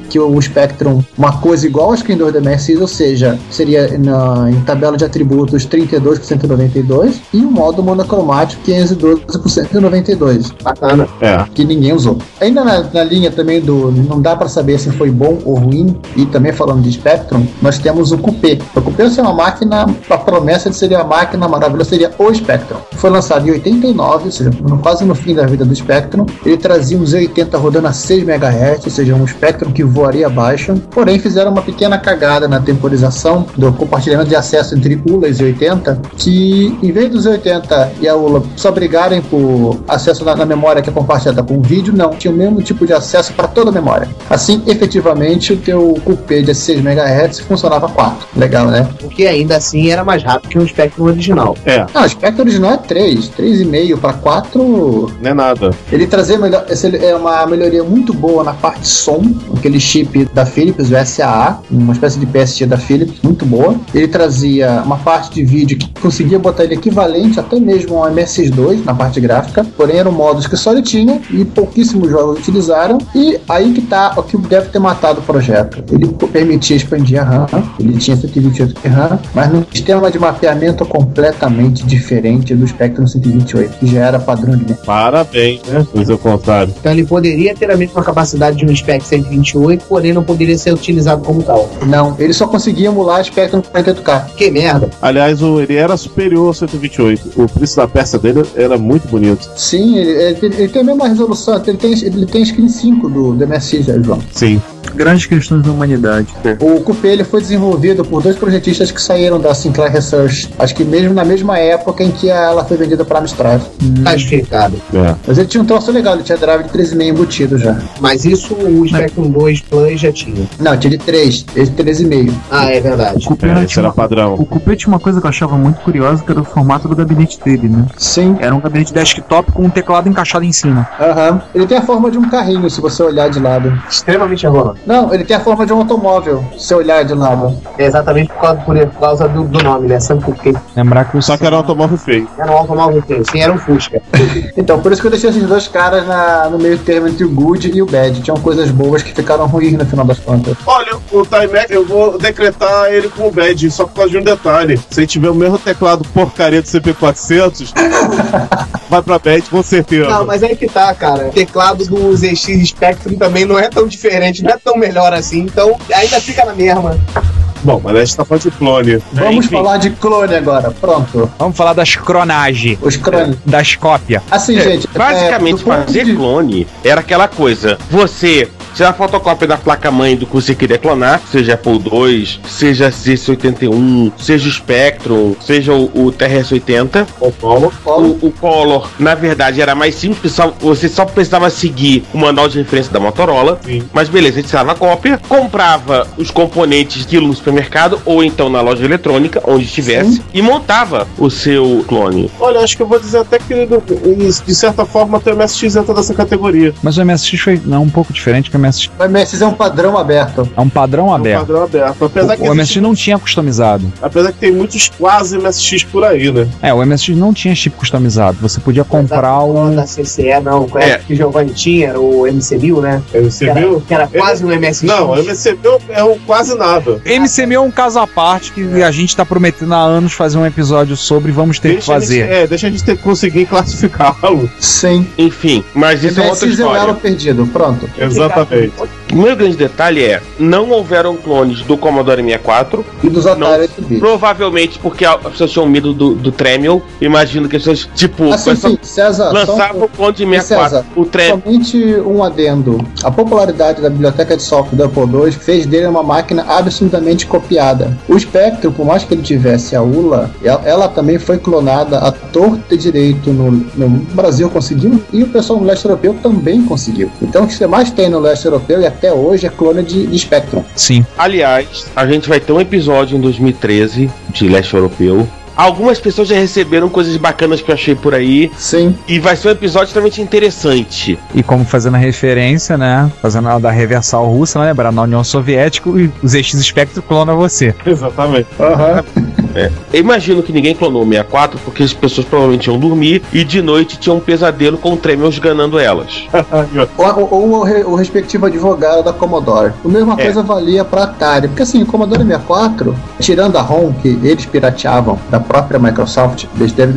que o Spectrum, uma coisa igual ao Screen 2 da MSI, ou seja, seria na- em tabela de atributos 32 por 192 e um modo monocromático 512 por 192 Bacana. É. que ninguém usou. Ainda na, na linha também do não dá para saber se foi bom ou ruim, e também falando de Spectrum, nós temos o Coupé. O Coupé é uma máquina, a promessa de ser a máquina maravilhosa seria o Spectrum. Foi lançado em 89, ou seja, quase no fim da vida do Spectrum. Ele trazia um Z80 rodando a 6 MHz, ou seja, um Spectrum que voaria abaixo. Porém, fizeram uma pequena cagada na temporização do compartilhamento de acesso entre ULA e Z80, que em vez do Z80 e a ULA só brigarem por acesso na, na memória que é compartilhada com o vídeo, não, tinha o mesmo tipo de acesso para toda a memória. Assim, efetivamente, o teu Coupé de 6 MHz funcionava 4. Legal, né? O que ainda assim era mais rápido que o Spectrum original. É, Não, o Spectrum original é 3, 3,5 para 4 não é nada. Ele trazia melhor, é uma melhoria muito boa na parte som, aquele chip da Philips, o SAA, uma espécie de PST da Philips, muito boa. Ele trazia uma parte de vídeo que conseguia botar ele equivalente até mesmo ao MSX2 na parte gráfica, porém eram modos que só ele tinha e pouquíssimos jogos utilizaram. E aí que tá o que deve ter matado o projeto. Ele permitia expandir a RAM, ele tinha 128 de RAM, mas num sistema de mapeamento completamente diferente do Spectrum 128, que já era padrão de mercado. Parabéns, né? Fazer o contrário. Então ele poderia ter a mesma capacidade de um Spec 128, porém não poderia ser utilizado como tal. Não, ele só conseguia emular Spectrum 48K. Que merda. Aliás, o- ele era superior ao 128. O preço da peça dele era muito bonito. Sim, ele, ele tem- ele tem a mesma resolução, ele tem, ele tem screen 5 do, do MSX, né, João. Sim. Grandes questões da humanidade. O Coupé ele foi desenvolvido por dois projetistas que saíram da Sinclair Research, acho que mesmo na mesma época em que ela foi vendida para Amstrad. Tá explicado. É. Mas ele tinha um troço legal, ele tinha drive de 13,5 embutido já. Mas isso o Spectrum 2 Plus já tinha. Não, tinha de 3, esse 13,5. Ah, é verdade. O Coupé, É, era uma- padrão. o Coupé tinha uma coisa que eu achava muito curiosa, que era o formato do gabinete dele, né? Sim. Era um gabinete desktop com um teclado encaixado em cima. Aham. Ele tem a forma de um carrinho, se você olhar de lado. Extremamente Não, ele tem a forma de um automóvel, se olhar de lado. É exatamente por causa, por causa do, do nome, né? Sam Cooke. Lembrar que o Só que era um automóvel feio. Era um automóvel inteiro. Sim, era um Fusca. Então, por isso que eu deixei esses dois caras na- no meio termo entre o good e o bad. Tinham coisas boas que ficaram ruins no final das contas. Olha, o Timex, eu vou decretar ele com o badge, só por causa de um detalhe. Se ele tiver o mesmo teclado porcaria do CP400, vai pra badge com certeza. Não, mas aí que tá, cara. O teclado do ZX Spectrum também não é tão diferente, não é tão melhor assim, então ainda fica na mesma. Bom, mas a gente tá falando de clone. Vamos Enfim. falar de clone agora. Pronto. Vamos falar das cronagens, Os clones. das cópias. Assim, É, gente. basicamente, é, do ponto fazer de- clone era aquela coisa. Você tirar a fotocópia da placa-mãe do que você queria clonar, seja Apple II, seja C81, seja o Spectrum, seja o, o TRS-80. O Paulo. O, o Color, na verdade, era mais simples, porque só- você só precisava seguir o manual de referência da Motorola. Sim. Mas beleza, a gente tirava a cópia, comprava os componentes daquilo no supermercado ou então na loja eletrônica, onde estivesse, e montava o seu clone. Olha, acho que eu vou dizer até que, de certa forma, até o MSX entra nessa categoria. Mas o MSX foi não, um pouco diferente, porque o MSX. O MSX é um padrão aberto. É um padrão É um aberto. padrão aberto. Apesar que, O, o existe- MSX não tinha customizado. apesar que tem muitos quase MSX por aí, né? É, o MSX não tinha chip customizado. Você podia comprar um. Da CCE, não. Qual é, É. que o Giovanni tinha? Era o MC1000, né? Você Que era, que era quase um MSX. Não, o MCB é um quase nada. É um caso à parte que a gente tá prometendo há anos fazer um episódio sobre e vamos ter que Deixa gente- fazer. é, deixa a gente ter, conseguir classificá-lo. Sim. Enfim, mas isso é outra é história. perdido. Pronto. Exatamente. O meu grande detalhe é: não houveram clones do Commodore 64, E dos Não. Atari 8-bit. provavelmente porque as pessoas tinham medo do, do Tremel. Imagino que as pessoas, tipo, Assim, sim, César, lançavam um- o clone de César, 64. O Tremel. somente um adendo. A popularidade da biblioteca de software do Apple II fez dele uma máquina absurdamente copiada. O Spectrum, por mais que ele tivesse a ULA, ela, ela também foi clonada a torta e direito no, no Brasil conseguiu e o pessoal no leste europeu também conseguiu. Então o que você mais tem no leste europeu e até hoje é clone de, de Spectrum. Sim. Aliás, a gente vai ter um episódio em 2013 de leste europeu. Algumas pessoas já receberam coisas bacanas que eu achei por aí. Sim. E vai ser um episódio extremamente interessante. E como fazendo a referência, né? Fazendo a da reversal russa, né? Lembrar na União Soviética, e os ZX Spectrum clona você. Exatamente. Aham. Eu imagino que ninguém clonou o 64 porque as pessoas provavelmente iam dormir e de noite tinham um pesadelo com o Tremel esganando elas. Ou, ou o, re- o respectivo advogado da Commodore. A mesma É. coisa valia para Atari. Porque assim, o Commodore 64, tirando a ROM que eles pirateavam da própria Microsoft,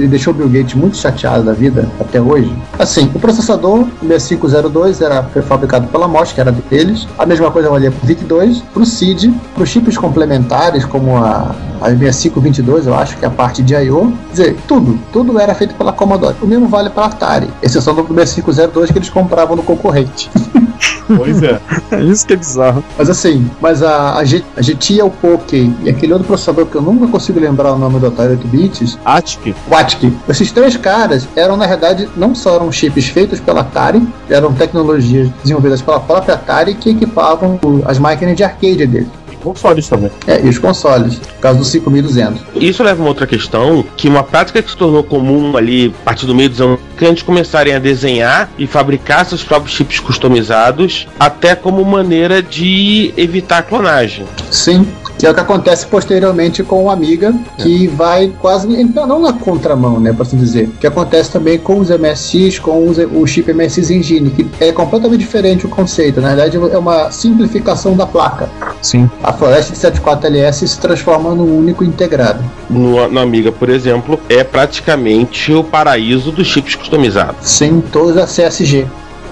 deixou Bill Gates muito chateado da vida até hoje. Assim, o processador 6502 era foi fabricado pela MOS, que era deles. A mesma coisa valia para o VIC-2, para o SID, para os chips complementares, como a, a 6522, eu acho que é a parte de I.O. Quer dizer, tudo, tudo era feito pela Commodore. O mesmo vale para Atari, exceção do 6502 que eles compravam no concorrente. Pois é. É isso que é bizarro. Mas assim, mas a, a, a GT é o Poké e aquele outro processador que eu nunca consigo lembrar o nome do Atari 8 bits, Attic. o Attic. Esses três caras eram, na verdade, não só eram chips feitos pela Atari, eram tecnologias desenvolvidas pela própria Atari que equipavam as máquinas de arcade dele. Consoles também. É, e os consoles, no caso do 5200. Isso leva a uma outra questão, que uma prática que se tornou comum ali a partir do meio dos anos que antes começarem a desenhar e fabricar seus próprios chips customizados, até como maneira de evitar a clonagem. Sim, que é o que acontece posteriormente com o Amiga, que vai quase, não na contramão, né, para assim dizer, que acontece também com os MSX, com os, o chip MSX Engine, que é completamente diferente o conceito, na verdade é uma simplificação da placa. Sim. A Floresta de 74LS se transforma num único integrado. No, no Amiga, por exemplo, é praticamente o paraíso dos chips customizados. Sim, todos a CSG.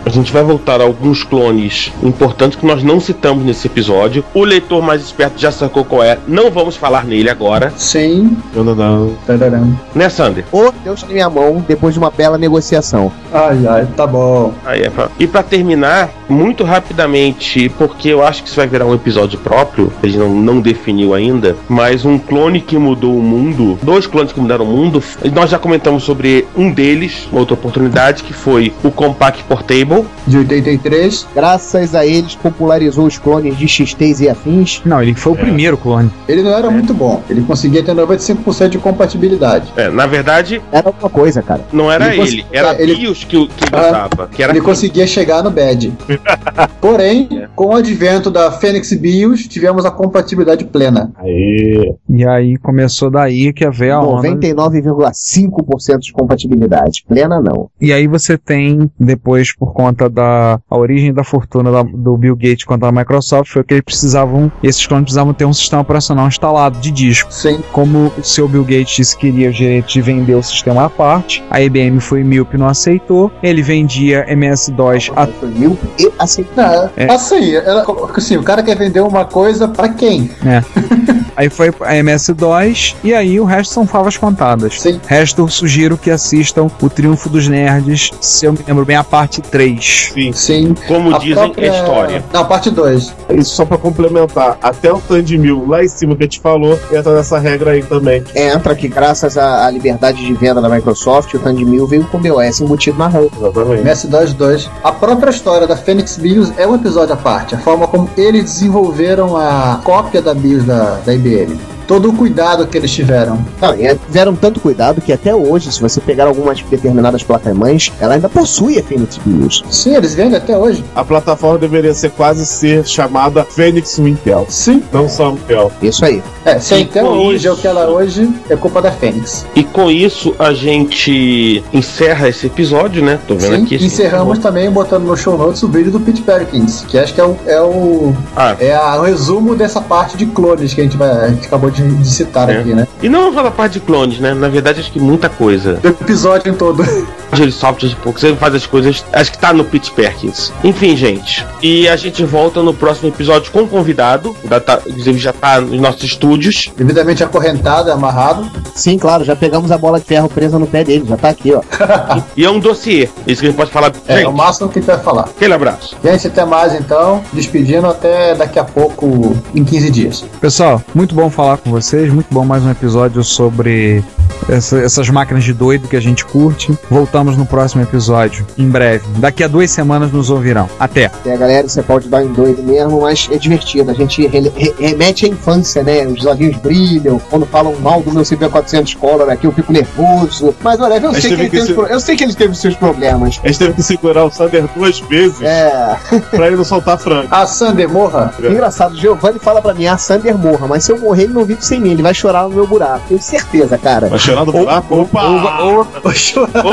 A gente vai voltar a alguns clones importantes que nós não citamos nesse episódio. O leitor mais esperto já sacou qual é. Não vamos falar nele agora. Sim. Não, não, não. Tararam. Né, Sander? O Deus na minha mão depois de uma bela negociação. Ai, ai, tá bom. Aí é pra... E pra terminar, muito rapidamente, porque eu acho que isso vai virar um episódio próprio, a gente não, não definiu ainda, mas um clone que mudou o mundo, dois clones que mudaram o mundo, nós já comentamos sobre um deles, uma outra oportunidade, que foi o Compact Portable. De 83. Graças a eles, popularizou os clones de XTs e afins. Não, ele foi o primeiro clone. Ele não era muito bom, ele conseguia ter 95% de compatibilidade. É, na verdade, Era uma coisa, cara. não era Ele ele, era é, ele- BIOS que, o- que ele Ah, usava, que era ele conseguia chegar no bad. Porém, com o advento da Fênix BIOS, tivemos a compatibilidade plena. Aí. E aí começou daí que veio a onda. 99,5% de compatibilidade. Plena não. E aí você tem, depois, por conta da a origem da fortuna da- do Bill Gates contra a Microsoft, foi que eles precisavam, esses clones precisavam ter um sistema operacional instalado de disco. Sim. Como o seu Bill Gates queria o direito de vender o sistema à parte, a IBM foi míope e não aceitou, ele vendia MS-DOS a Foi mil e aceitou. Não, É. Assim, ela- assim, o cara quer vender uma coisa pra quem? Aí foi a MS-DOS e aí o resto são favas contadas. Sim. Resto, sugiro que assistam O Triunfo dos Nerds, se eu me lembro bem, a parte 3. Sim. Sim. Como A dizem, própria- é história. Não, parte 2. Isso só pra complementar. Até o Tandy Mil lá em cima que a gente falou, entra nessa regra aí também. Entra que graças à, à liberdade de venda da Microsoft, o Tandemil veio com o DOS embutido na RAM. Exatamente. MS-DOS 2. A própria história da Phoenix BIOS é um episódio à parte. A forma como eles desenvolveram a cópia da BIOS da, da IBM. Todo o cuidado que eles tiveram. Não, e é- tiveram tanto cuidado que até hoje, se você pegar algumas determinadas placas-mães, ela ainda possui a Phoenix BIOS. Sim, eles vendem até hoje. A plataforma deveria ser quase ser chamada Fênix Intel. Sim. Não só Intel. Isso aí. É, se a E com hoje é o isso- que ela é hoje, é culpa da Fênix. E com isso a gente encerra esse episódio, né? Tô vendo Sim, aqui. encerramos também botando no show notes o vídeo do Pete Perkins, que acho que é o, é o, Ah, é a- o resumo dessa parte de clones que a gente, vai, a gente acabou de, de citar É. aqui, né? E não só da parte de clones, né? Na verdade, acho que muita coisa. Do episódio em todo. Ele software de pouco, faz as coisas. Acho que tá no Pete Perkins. Enfim, gente. E a gente volta no próximo episódio com um convidado. Tá- inclusive já tá nos nossos estúdios. Devidamente acorrentado, amarrado. Sim, claro, já pegamos a bola de ferro presa no pé dele, já tá aqui, ó. E é um dossiê. Isso que a gente pode falar. É, gente, o máximo que a gente vai falar. aquele abraço. Gente, até mais então. Despedindo até daqui a pouco, em 15 dias. Pessoal, muito bom falar com vocês. Muito bom mais um episódio sobre essa- essas máquinas de doido que a gente curte. Voltamos no próximo episódio, em breve. Daqui a duas semanas nos ouvirão. Até! A galera, você pode dar em doido mesmo, mas é divertido. A gente re- re- remete à infância, né? Os olhinhos brilham. Quando falam mal do meu CP400 Color aqui, eu fico nervoso. Mas olha, eu Mas sei, que ele que teve, ser- pro- eu sei que ele teve seus problemas. A gente teve que segurar o Sander duas vezes É. pra ele não soltar frango. A Sander morra. Engraçado, Giovanni fala pra mim, a Sander morra, mas se eu morrer, ele não vive sem mim, ele vai chorar no meu buraco. Tenho certeza, cara. Vai chorar no buraco? Opa! Ou,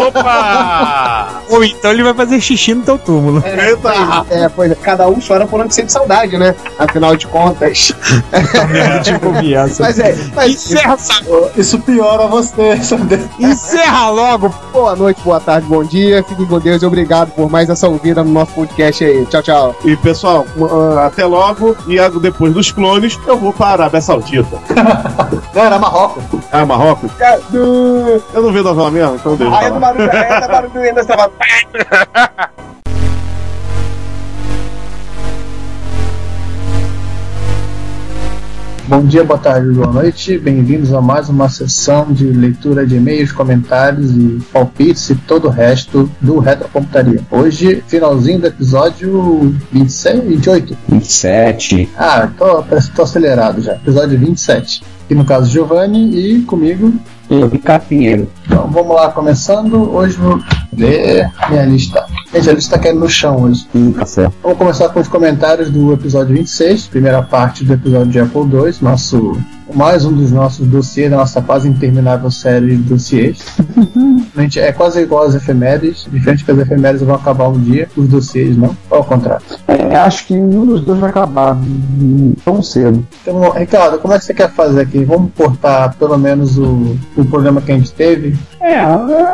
Opa! ou então ele vai fazer xixi no teu túmulo. Eita! É, pois é, cada um chora por onde sente saudade, né? Afinal de contas. tipo Biasa. Mas é, mas Encerra, essa- Isso piora você, encerra logo! boa noite, boa tarde, bom dia. Fiquem com Deus e obrigado por mais essa ouvida no nosso podcast aí. Tchau, tchau. E pessoal, ah, até logo. E ah, depois dos clones, eu vou para a Arábia Saudita. Não, era Marrocos. Ah, Marrocos? Eu não vejo novela mesmo, então deixa. Aí é eu do barulho, é do barulho ainda estava. Bom dia, boa tarde, boa noite. Bem-vindos a mais uma sessão de leitura de e-mails, comentários e palpites e todo o resto do Retrocomputaria. Hoje, finalzinho do episódio 26, 28. 27. Ah, tô, parece que tô acelerado já. Episódio 27. E no caso, Giovanni e comigo. Eu vi Pinheiro. Então vamos lá, começando. Hoje vou ler minha lista. Gente, a lista tá caindo no chão hoje. Hum, tá certo. Vamos começar com os comentários do episódio 26, primeira parte do episódio de Apple II, nosso, mais um dos nossos dossiês, da nossa quase interminável série de dossiês. A gente é quase igual às efemérides, diferente que as efemérides vão acabar um dia, os dossiês não, ou ao contrário. É, acho que nenhum dos dois vai acabar tão cedo. Então, Ricardo, como é que você quer fazer aqui? Vamos cortar pelo menos o, o problema que a gente teve? É,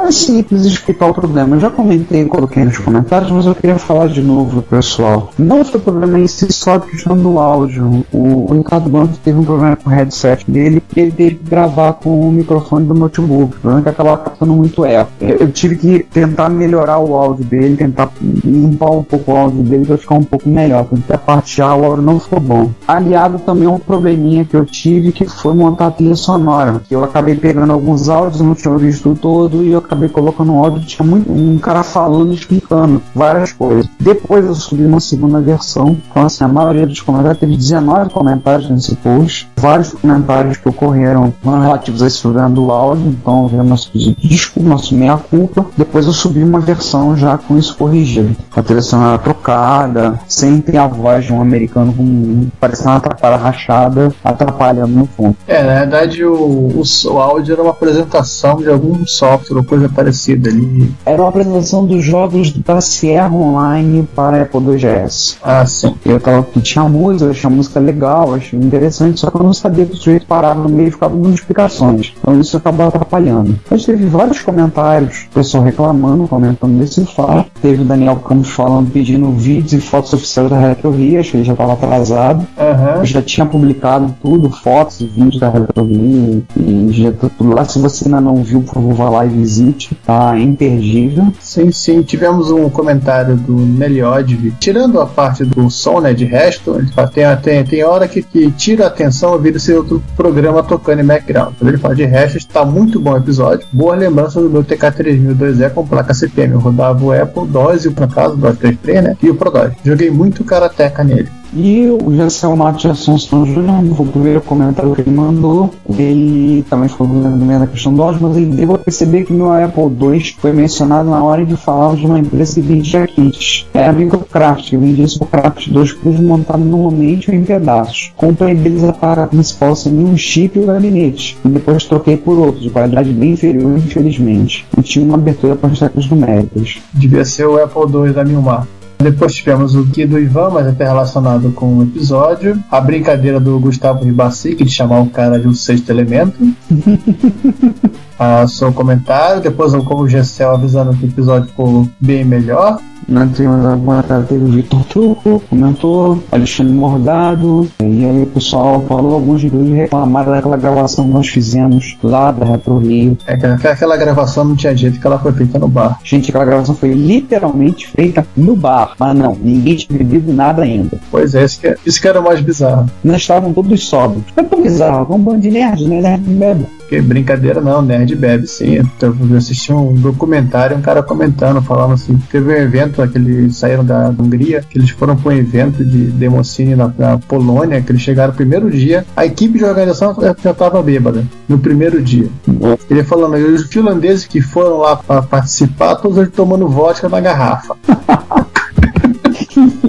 é simples explicar o problema. Eu já comentei, coloquei nos comentários, mas eu queria falar de novo, pessoal. Não foi problema em si só de questão do áudio. O, o Ricardo Banco teve um problema com o headset dele e ele teve que gravar com o microfone do notebook. O problema é que acabava captando muito eco. Eu, tive que tentar melhorar o áudio dele, tentar limpar um pouco o áudio dele para ficar um pouco melhor, porque a parte A o áudio não ficou bom. Aliado também um probleminha que eu tive que foi montar a trilha sonora. Que eu acabei pegando alguns áudios, não tinha visto todo, e eu acabei colocando um áudio, tinha muito, um cara falando, explicando várias coisas. Depois eu subi uma segunda versão, então assim, a maioria dos comentários, teve 19 comentários nesse post, vários comentários que ocorreram relativos a esse problema do áudio, então eu nosso pedido de desculpa, nosso meia-culpa. Depois eu subi uma versão já com isso corrigido. A trilha sonora trocada, sem ter a voz de um americano com parecendo uma atrapalha rachada, atrapalhando no fundo. É, na verdade o, o, o áudio era uma apresentação de algum software ou coisa parecida ali. Era uma apresentação dos jogos da Sierra Online para Apple 2GS. Ah, sim. Eu tava tinha música, achei a música legal, achei interessante, só que eu não sabia que sujeito parava no meio e ficava dando explicações. Então isso acabou atrapalhando. Mas teve vários comentários, pessoal reclamando, comentando desse fato. Teve o Daniel Campos falando, pedindo vídeos e fotos oficiais da Retrovia, acho que ele já estava atrasado. Eu já tinha publicado tudo, fotos e vídeos da Retrovia e já tá tudo lá. Se você ainda não viu, por favor, vá lá e visite. Tá imperdível. Sim, sim. Tivemos um comentário do Meliodv. Tirando a parte do som, né, de resto, tem, tem, tem hora que, que tira a atenção ouvir esse outro programa tocando em background. Ele fala de resto, está muito bom o episódio. Boa lembrança do meu TK3002E com placa CPM. Eu rodava o Apple DOS e o, no caso, o DOS 33, né, e o ProDOS. Joguei muito Karateka nele. E o Gessel Matos Assunção Júnior, foi o primeiro comentário que ele mandou. Ele também falou da questão do áudio, mas ele deu a perceber que meu Apple II foi mencionado na hora de falar de uma empresa que vendia kits. É a Microcraft, que vendia esse Craft 2 Cruz montado normalmente ou em pedaços. Comprei deles a parada principal sem nenhum chip e o gabinete. E depois troquei por outro, de qualidade bem inferior, infelizmente. E tinha uma abertura para as teclas numéricas. Devia ser o Apple II da Milmar. Depois tivemos o Gui do Ivan, mas até relacionado com o episódio. A brincadeira do Gustavo Ribassi, de chamar o cara de um sexto elemento. ah, seu comentário. Depois o Gessel avisando que o episódio ficou bem melhor. Nós tivemos a comentário teve o Vitor Truco, comentou, Alexandre Morgado, e aí o pessoal falou, alguns de reclamaram daquela gravação que nós fizemos lá da Retro Rio. É que aquela gravação não tinha jeito que ela foi feita no bar. Gente, aquela gravação foi literalmente feita no bar, mas não, ninguém tinha bebido nada ainda. Pois é, isso que, é, isso que era o mais bizarro. Nós estavam todos sóbrios. Foi tão bizarro, como um bando de nerd, né? Nerd bebe. Que brincadeira não, nerd bebe sim. Eu assisti um documentário, um cara comentando, falando assim, teve um evento, aqueles saíram da Hungria, que eles foram para um evento de Democine na, na, Polônia, que eles chegaram no primeiro dia, a equipe de organização já estava bêbada, no primeiro dia. Ele falando, os finlandeses que foram lá para participar, todos eles tomando vodka na garrafa.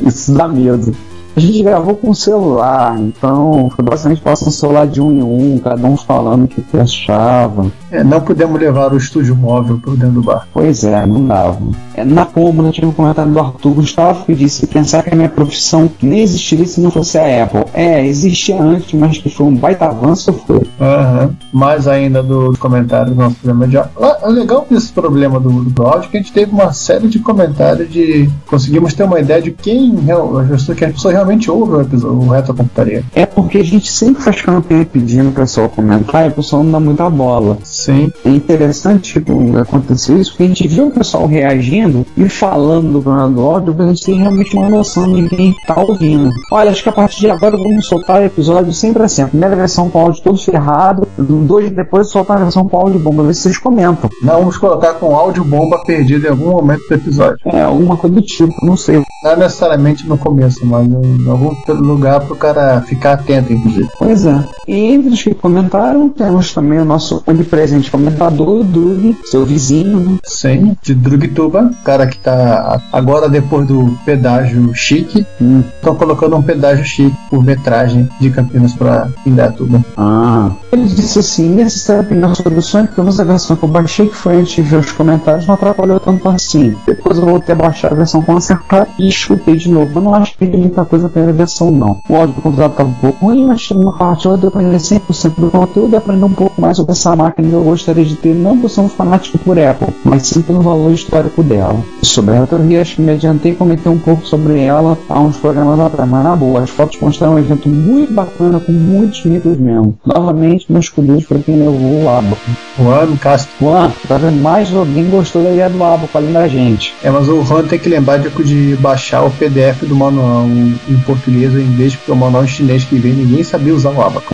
Isso dá medo. A gente gravou com o celular, então foi basicamente passando um celular de um em um, cada um falando o que, que achava. É, não pudemos levar o estúdio móvel para dentro do bar. Pois é, não dava. É, na Cômoda tinha um comentário do Arthur Gustavo que disse pensar que a minha profissão nem existiria se não fosse a Apple. É, existia antes, mas que foi um baita avanço foi. Uhum. Mais ainda do comentário do nosso programa de áudio. Ah, é legal desse problema do, do áudio que a gente teve uma série de comentários de. Conseguimos ter uma ideia de quem as pessoas, que as pessoas realmente ouvem o, episódio, o Retrocomputaria. É porque a gente sempre faz campanha pedindo o pessoal comentar e o pessoal não dá muita bola. Sim. É interessante tipo, acontecer isso, porque a gente viu o pessoal reagindo e falando do problema do áudio, a gente tem realmente uma noção de quem tá ouvindo. Olha, acho que a partir de agora vamos soltar o episódio sempre assim. A primeira versão com áudio todo ferrado, dois depois soltar a versão com áudio bomba, ver se vocês comentam. Não, vamos colocar com áudio bomba perdido em algum momento do episódio. É, alguma coisa do tipo, não sei. Não necessariamente no começo, mas em algum lugar pro cara ficar atento, inclusive. Pois é. E entre os que comentaram, temos também o nosso onipresente comentador, Drug, seu vizinho, né? Sim, de Drugtuba, cara que tá agora depois do pedágio chique, estão hum. colocando um pedágio chique por metragem de Campinas para Indaiatuba. Ah. Ele disse assim, necessário apenas soluções, porque a versão que eu baixei, que foi antes de ver os comentários, não atrapalhou tanto assim. Depois eu voltei a baixar a versão com acertar e escutei de novo. Mas não acho que tem muita coisa pela versão, não. O áudio do computador estava um pouco ruim, mas uma parte ou deu para aprender 100% do conteúdo e aprender um pouco mais sobre essa máquina que eu gostaria de ter, não por ser um fanático por Apple, mas sim pelo valor histórico dela. Sobre a Retroria, acho que me adiantei e comentei um pouco sobre ela há uns programas atrás, mas na boa, as fotos mostraram um evento muito bacana com muitos mitos mesmo. Novamente, meus cuidados para quem levou o Abaco. Juan Castro. Juan, tá vendo? Mais alguém gostou da ideia do Abaco além da gente. É, mas o Juan tem que lembrar de, de baixar o PDF do manual em português ou em inglês, porque o manual em chinês que vem, ninguém sabia usar o Abaco.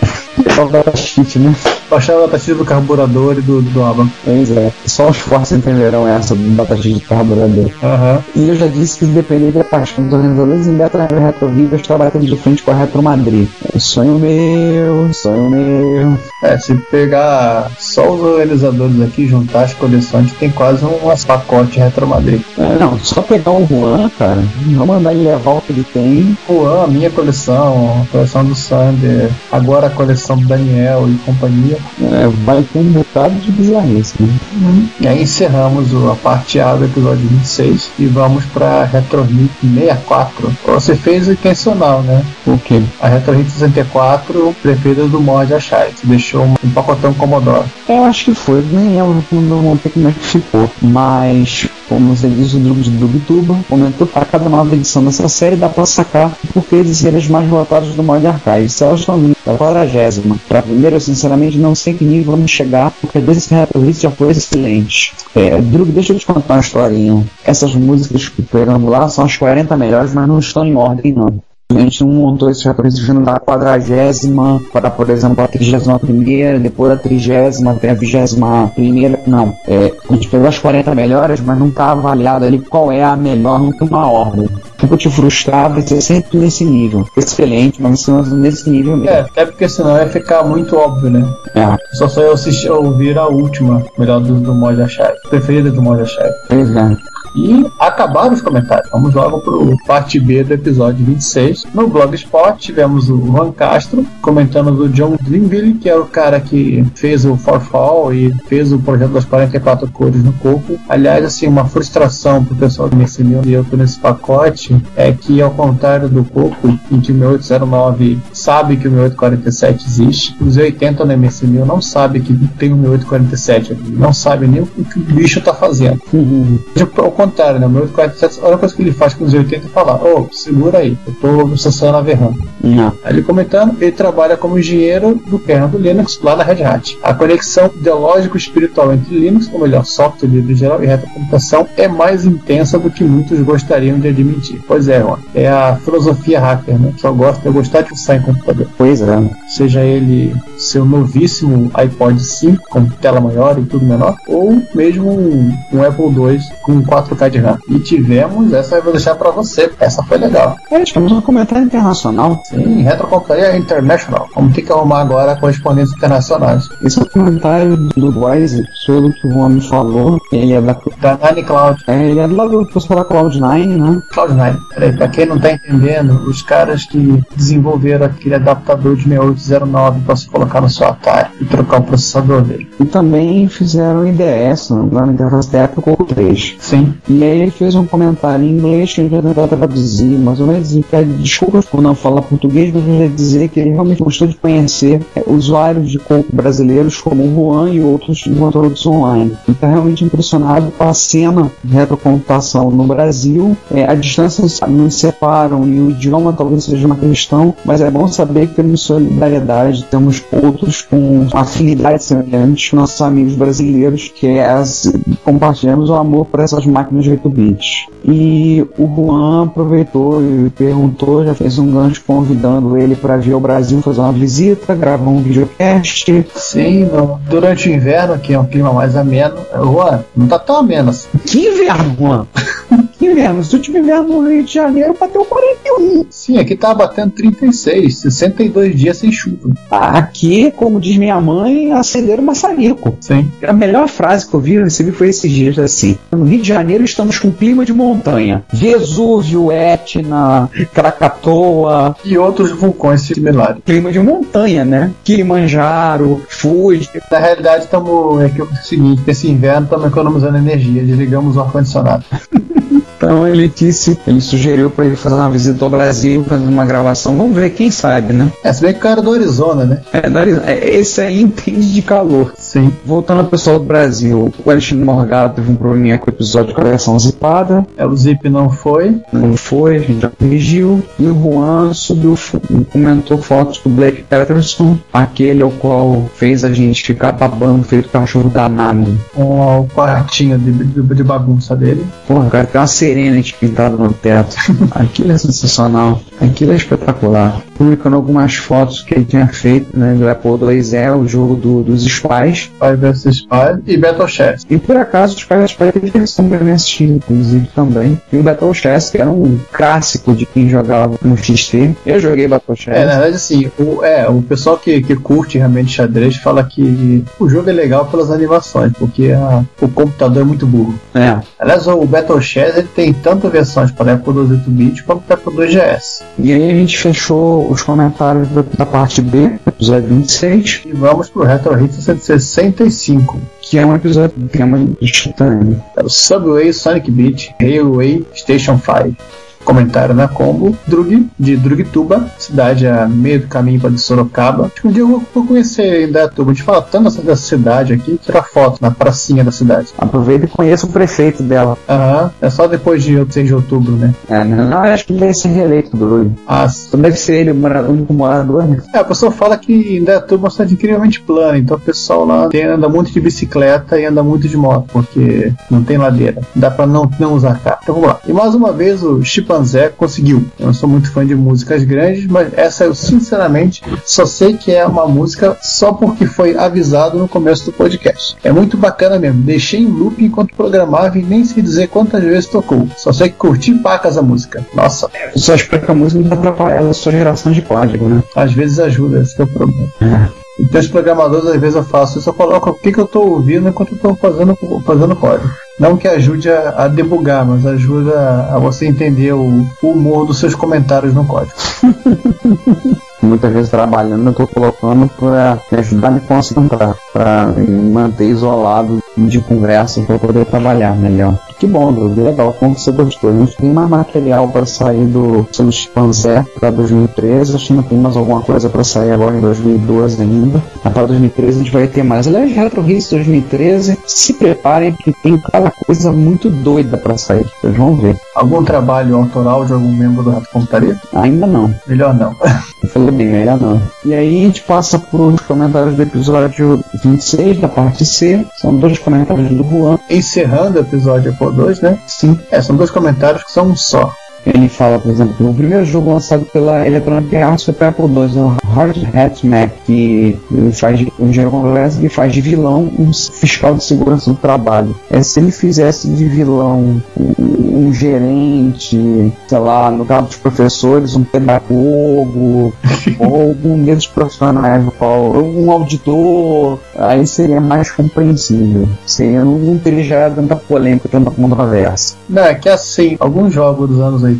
É o datasheet, né? Baixar o datasheet do carburador e do, do, Abaco. Pois é. Só os fortes entenderão essa do datasheet do carburador. Uhum. E eu já disse que independente da paixão dos organizadores, em Beta Retro Viva está batendo de frente com a Retro Madrid. É sonho meu, sonho meu. É, se pegar só os organizadores aqui, juntar as coleções, tem quase um pacote Retro Madrid. É, não, só pegar o Juan, cara, não mandar ele levar o que ele tem. Juan, a minha coleção, a coleção do Sander, agora a coleção do Daniel e companhia. É, vai ter um bocado de bizarrice, né? Uhum. E aí encerramos a parte A do episódio 26 e vamos pra Retro Hit 64. Você fez o intencional, né? O quê? A Retro Hit 64, preferida do Mord Achai. Você deixou um, pacotão Commodore. Eu acho que foi, nem como é que ficou. Mas como você disse, o Drugo de Drugtuba comentou para cada nova edição dessa série dá para sacar porque eles serem os mais votados do mod archive. Se elas estão vindo da 40 para primeiro, eu sinceramente não sei que nível vamos chegar, porque desse Retrolist já foi excelente. É, Drug, deixa eu te contar uma historinha. Essas músicas que pegamos lá são as 40 melhores, mas não estão em ordem não. A gente não montou esse representando da quadragésima para, por exemplo, a trigésima primeira, depois a trigésima até a vigésima primeira. Não. É, a gente pegou as 40 melhores, mas não tá avaliado ali qual é a melhor, não tem uma ordem. Fico te frustrado de ser sempre nesse nível. Excelente, mas sendo nesse nível mesmo. É, até porque senão ia ficar muito óbvio, né? É, Só só eu assistir, ouvir a última, melhor do, do mod da Chave. Preferida do mod da Chave. E acabaram os comentários. Vamos logo pro parte B do episódio 26. No Blogspot tivemos o Juan Castro comentando do John Greenville, que é o cara que fez o Forfall e fez o projeto das 44 cores no corpo. Aliás, assim, uma frustração pro pessoal do MSMil e eu tô nesse pacote é que, ao contrário do corpo, em que o 6809 sabe que o 6847 existe, os 80 no MSMil não sabe que tem o 6847 ali. Não sabe nem o que o bicho tá fazendo. Ao contrário, né? O 1847, a única coisa que ele faz com os 80 é falar: Ô, segura aí, eu tô acessando a Verran. Não. Aí ele comentando, ele trabalha como engenheiro do kernel do Linux lá na Red Hat. A conexão ideológico-espiritual entre Linux, ou melhor, software livre geral e retrocomputação, é mais intensa do que muitos gostariam de admitir. Pois é, Juan, é a filosofia hacker, né? Só gosta de gostar de usar em computador. Pois é. Seja ele seu novíssimo iPod 5 com tela maior e tudo menor, ou mesmo um, um Apple II com 4K RAM. E tivemos, essa eu vou deixar pra você, essa foi legal. É, tivemos um comentário internacional. Sim, Retrocomputaria International. Vamos ter que arrumar agora correspondentes internacionais. Esse é o comentário do Wise, pelo que o homem falou. Ele é da, Da Nine Cloud. é, ele é do lado do pessoal da Cloud9, né? Cloud9. Peraí, pra quem não tá entendendo, os caras que desenvolveram aquele adaptador de 6809 pra se colocar no seu Atari e trocar o processador dele. E também fizeram IDS, né, lá na interface da Apple com o 3. Sim. E aí ele fez um comentário em inglês que eu já tentar traduzir, mas vou dizer, pede desculpas por não falar português, mas eu vou dizer que ele realmente gostou de conhecer é, usuários de corpo brasileiros como o Juan e outros de conteúdos online. Ele está realmente impressionado com a cena de retrocomputação no Brasil. É, a distância nos separam e o idioma talvez seja uma questão, mas é bom saber que temos solidariedade, temos outros com afinidades semelhantes, nossos amigos brasileiros, que é compartilhamos o amor por essas máquinas de 8 bits. E o Juan aproveitou e perguntou, já fez um gancho convidando ele para vir ao Brasil fazer uma visita, gravar um videocast. Sim, no- durante o inverno, que é um clima mais ameno. Juan, não tá tão ameno assim. Que inverno, Juan! Que inverno? Se o último inverno no Rio de Janeiro bateu 41. Sim, aqui tá batendo 36, 62 dias sem chuva. Aqui, como diz minha mãe, acelera o maçarico. Sim. A melhor frase que eu vi, eu recebi foi esses dias assim. No Rio de Janeiro estamos com clima de montanha. Vesúvio, Etna, Krakatoa, E outros vulcões similares. clima de montanha, né? Kilimanjaro, Fuji. Na realidade, estamos. É que é o seguinte: esse inverno estamos economizando energia, desligamos o ar-condicionado. Então ele disse, ele sugeriu para ele fazer uma visita ao Brasil, fazer uma gravação. Vamos ver, quem sabe, né? É, se bem que o cara é do Arizona, né? É, da- é, esse aí entende de calor. Sim. Voltando ao pessoal do Brasil, o Alexandre Morgado teve um probleminha com o episódio a versão zipada. É, o Zip não foi. Não foi, a gente já corrigiu. E o Juan subiu, comentou fotos do Blake Patterson, aquele ao qual fez a gente ficar babando, feito cachorro danado. Com o quartinho de, de, de bagunça dele. Porra, cara, tem uma Serenity pintada no teto. Aquilo é sensacional. Aquilo é espetacular. Publicando algumas fotos que ele tinha feito, né, do Apple IIe, o jogo do- dos Spies. Spy vs Spy e Battle Chess. E por acaso, os Spies vs Spies teve versão pra assistir, inclusive, também. E o Battle Chess, que era um clássico de quem jogava no XT. Eu joguei Battle Chess. É, na verdade, assim, o, é, o pessoal que, que curte realmente xadrez fala que o jogo é legal pelas animações, porque a- o computador é muito burro. É. Aliás, o Battle Chess ele tem tanto versões para a Apple 2 8-bit quanto para Apple 2GS. E aí a gente fechou os comentários da, da parte B, episódio 26, E vamos pro Retro Hit 165. que é um episódio do tema instantâneo. É o Subway Sonic Beat Railway Station 5. Comentário na Combo, Drug, de Drugtuba, cidade a meio do caminho para de Sorocaba. Acho que um dia eu vou, vou conhecer Indaiatuba. A gente fala tanto dessa, dessa cidade aqui, tirar foto na pracinha da cidade. Aproveita e conheça o prefeito dela. Aham, é só depois de 6 de outubro, né? É, né? Não, acho que ele deve ser reeleito Drug. Ah, Só deve ser ele o único morador, né? É, a pessoa fala que Indaiatuba é uma cidade incrivelmente plana, então o pessoal lá tem, anda muito de bicicleta e anda muito de moto, porque não tem ladeira. Dá pra não, não usar carro. Então vamos lá. E mais uma vez o Chip chimpanzé conseguiu. Eu não sou muito fã de músicas grandes, mas essa eu sinceramente só sei que é uma música só porque foi avisado no começo do podcast. É muito bacana mesmo. Deixei em loop enquanto programava e nem sei dizer quantas vezes tocou. Só sei que curti pacas a música. Nossa. Eu só espero que a música não atrapalhe a sua geração de código, né? Às vezes ajuda, esse é o problema. Então os programadores às vezes eu faço, eu só coloco o que, que eu estou ouvindo enquanto eu estou fazendo, fazendo código. Não que ajude a, a, debugar, mas ajuda a você entender o, o humor dos seus comentários no código. Muitas vezes trabalhando eu estou colocando para me ajudar a me concentrar, para me manter isolado de conversa para poder trabalhar melhor. Que bom, Doug, legal, como você gostou. A gente tem mais material para sair do sobre chimpanzé para 2013, acho que não tem mais alguma coisa para sair agora em 2012 ainda. Para 2013 a gente vai ter mais. Aliás, Retro Hits 2013, se preparem que tem cada coisa muito doida para sair, vocês vão ver. Algum trabalho autoral de algum membro do Rato Computaria? Ainda não. Melhor não. Bem, melhor não. E aí a gente passa para os comentários do episódio 26, da parte C. São dois comentários do Juan. Encerrando o episódio Apple 2, né? Sim. É, são dois comentários que são um só. Ele fala, por exemplo, que o primeiro jogo lançado pela Electronic Arts foi para Apple II, é o Hard Hat Mac, que faz de, um conversa que faz de vilão um fiscal de segurança do trabalho. É, se ele fizesse de vilão um, um gerente, sei lá, no caso dos professores, um pedagogo, ou algum desses profissionais, qual, um auditor, aí seria mais compreensível. Seria, não teria gerado tanta polêmica, tanta controvérsia. Não, é que assim, alguns jogos dos anos 80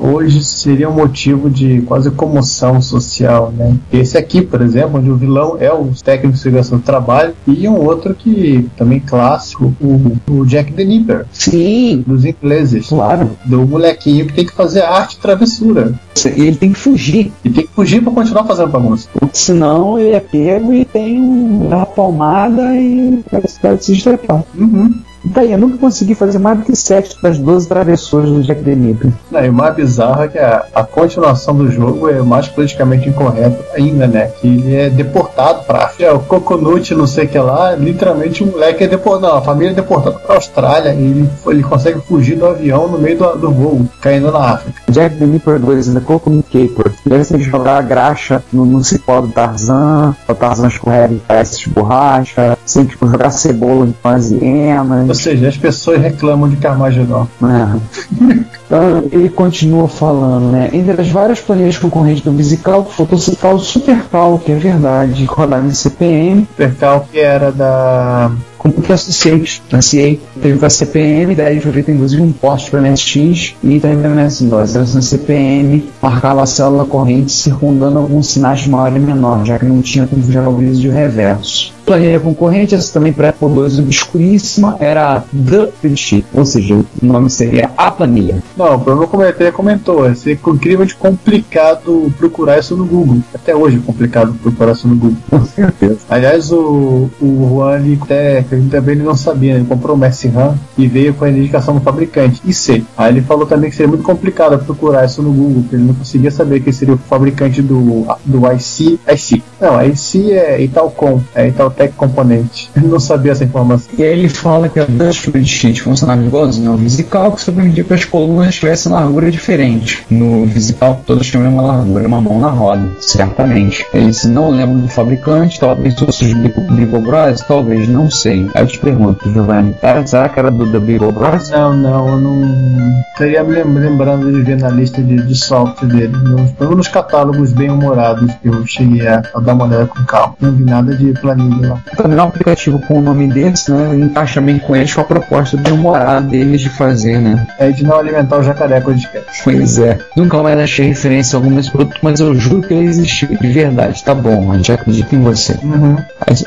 hoje seria um motivo de quase comoção social, né? Esse aqui, por exemplo, onde o vilão é o técnico de segurança do trabalho, e um outro que também clássico, o, o Jack the Nipper. Sim. Dos ingleses. Claro. Do molequinho que tem que fazer arte e travessura. Ele tem que fugir. E tem que fugir para continuar fazendo bagunça. Senão ele é pego e tem uma palmada e vai se estrepar. Uhum. Daí, eu nunca consegui fazer mais do que 7 das 12 travessuras do Jack the Nipper. Não, e o mais bizarro é que a, a, continuação do jogo é mais politicamente incorreto ainda, né? Que ele é deportado pra África. É, o Coconut, não sei o que lá, literalmente o moleque é deportado. Não, a família é deportada pra Austrália e ele, ele consegue fugir do avião no meio do, do voo, caindo na África. Jack the Nipper 2 ainda Coconut Caper. Deve ser jogar a graxa no, no cipó do Tarzan, o Tarzan escorrega e parece de borracha, sem tipo, jogar cebola as hienas. Ou seja, as pessoas reclamam de Carmageddon. É. Então, ele continua falando, né? Entre as várias planilhas concorrentes do Musical, faltou citar o Supercal, que é verdade, rodar em CPM. Supercal que era da Computer Associates, da CA, teve para CPM, daí foi feito inclusive um post para MSX e também para MS-DOS. Era na CPM, marcava a célula corrente circundando alguns sinais de maior e menor, já que não tinha como gerar o de reverso. Planilha concorrente, essa também para Apple II obscuríssima, era The Spreadsheet, ou seja, o nome seria a planilha. Não, o Bruno Cometé comentou, é ser incrivelmente complicado procurar isso no Google. Até hoje é complicado procurar isso no Google. Com certeza. Aliás, o, o Juan ele até, ele também não sabia, né? ele comprou o Messi RAM e veio com a indicação do fabricante, IC. Aí ele falou também que seria muito complicado procurar isso no Google, porque ele não conseguia saber quem seria o fabricante do, do IC. IC. Não, IC é Italcom, é Italtec Componente. Ele não sabia essa informação. E aí ele fala que a Dutch Spreadsheet funcionava igualzinho ao VisiCalc, que permitia que as colunas tivessem largura diferente. No VisiCalc todas tinham uma largura, uma mão na roda, certamente. Ele se não lembra do fabricante, talvez fosse os Bigo Bros, talvez, não sei. Aí eu te pergunto, Giovanni, será que era do da Bigo Bros? Não, não, eu não estaria me lembrando de ver na lista de, de software dele. Nos, nos catálogos bem humorados que eu cheguei a, a, dar uma olhada com calma. Não vi nada de planilha lá. Também é um aplicativo com o nome desse, né? Encaixa bem com eles com a proposta bem humorada deles de fazer, né? É de não alimentar o jacaré com disquete. Pois é. Nunca mais achei referência a alguns produtos, mas eu juro que ele existiu de verdade. Tá bom, a gente acredita em você. Uhum.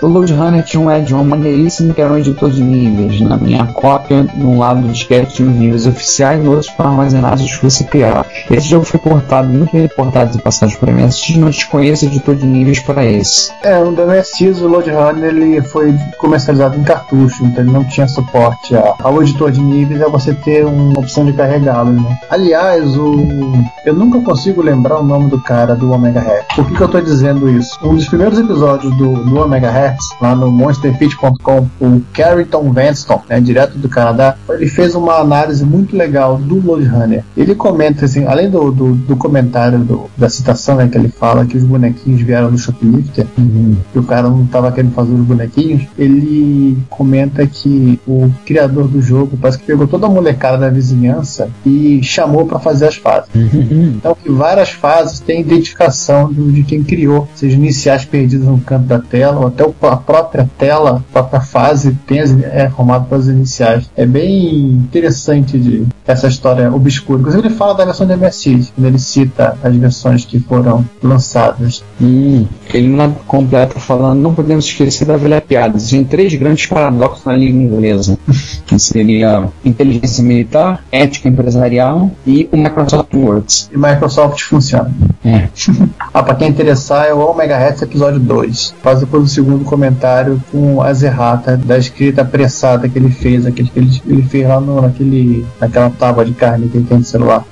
O Load Runner tinha um add-on maneiríssimo que era um editor de níveis. Na minha cópia, num lado do disquete tinha os níveis oficiais, no outro para armazenados os que você criar. Esse jogo foi portado, muito bem portado de passagem para MSX, não desconheço editor de níveis para esse. É, do MSX, o Load Runner ele foi comercializado em cartucho, então ele não tinha suporte ao editor de níveis, é você ter uma opção de carregá-lo. Né? Aliás, o eu nunca consigo lembrar o nome do cara do Omega Hertz. Por que, que eu tô dizendo isso? Um dos primeiros episódios do, do Omega Hertz, lá no monsterfit.com, o Carrington Vanston, né, direto do Canadá, ele fez uma análise muito legal do Loadrunner. Ele comenta assim, além do, do, do comentário do- da citação né, que ele fala que os bonequinhos vieram do Shoplifter, que o cara não estava querendo fazer os bonequinhos, ele comenta que o criador do jogo parece que pegou toda a molecada da vizinhança e chamou para fazer as fases. Então, que várias fases têm identificação do- de quem criou, seja iniciais perdidas no canto da tela, ou até a própria tela, a própria fase tem as, é formada pelas iniciais. É bem interessante de essa história obscura. Inclusive, ele fala da versão de MSX, quando ele cita as versões que foram lançadas. Hum, ele na completa falando, não podemos esquecer da velha piada. Existem três grandes paradoxos na língua inglesa. Que seria inteligência militar, ética empresarial e o Microsoft Words. E Microsoft funciona. É. Ah, pra quem interessar, é o Omega Hertz episódio 2. Faz depois o segundo comentário com as erratas da escrita apressada que ele fez, aquele que ele, ele fez lá no, naquele, naquela tábua de carne que ele tem no celular.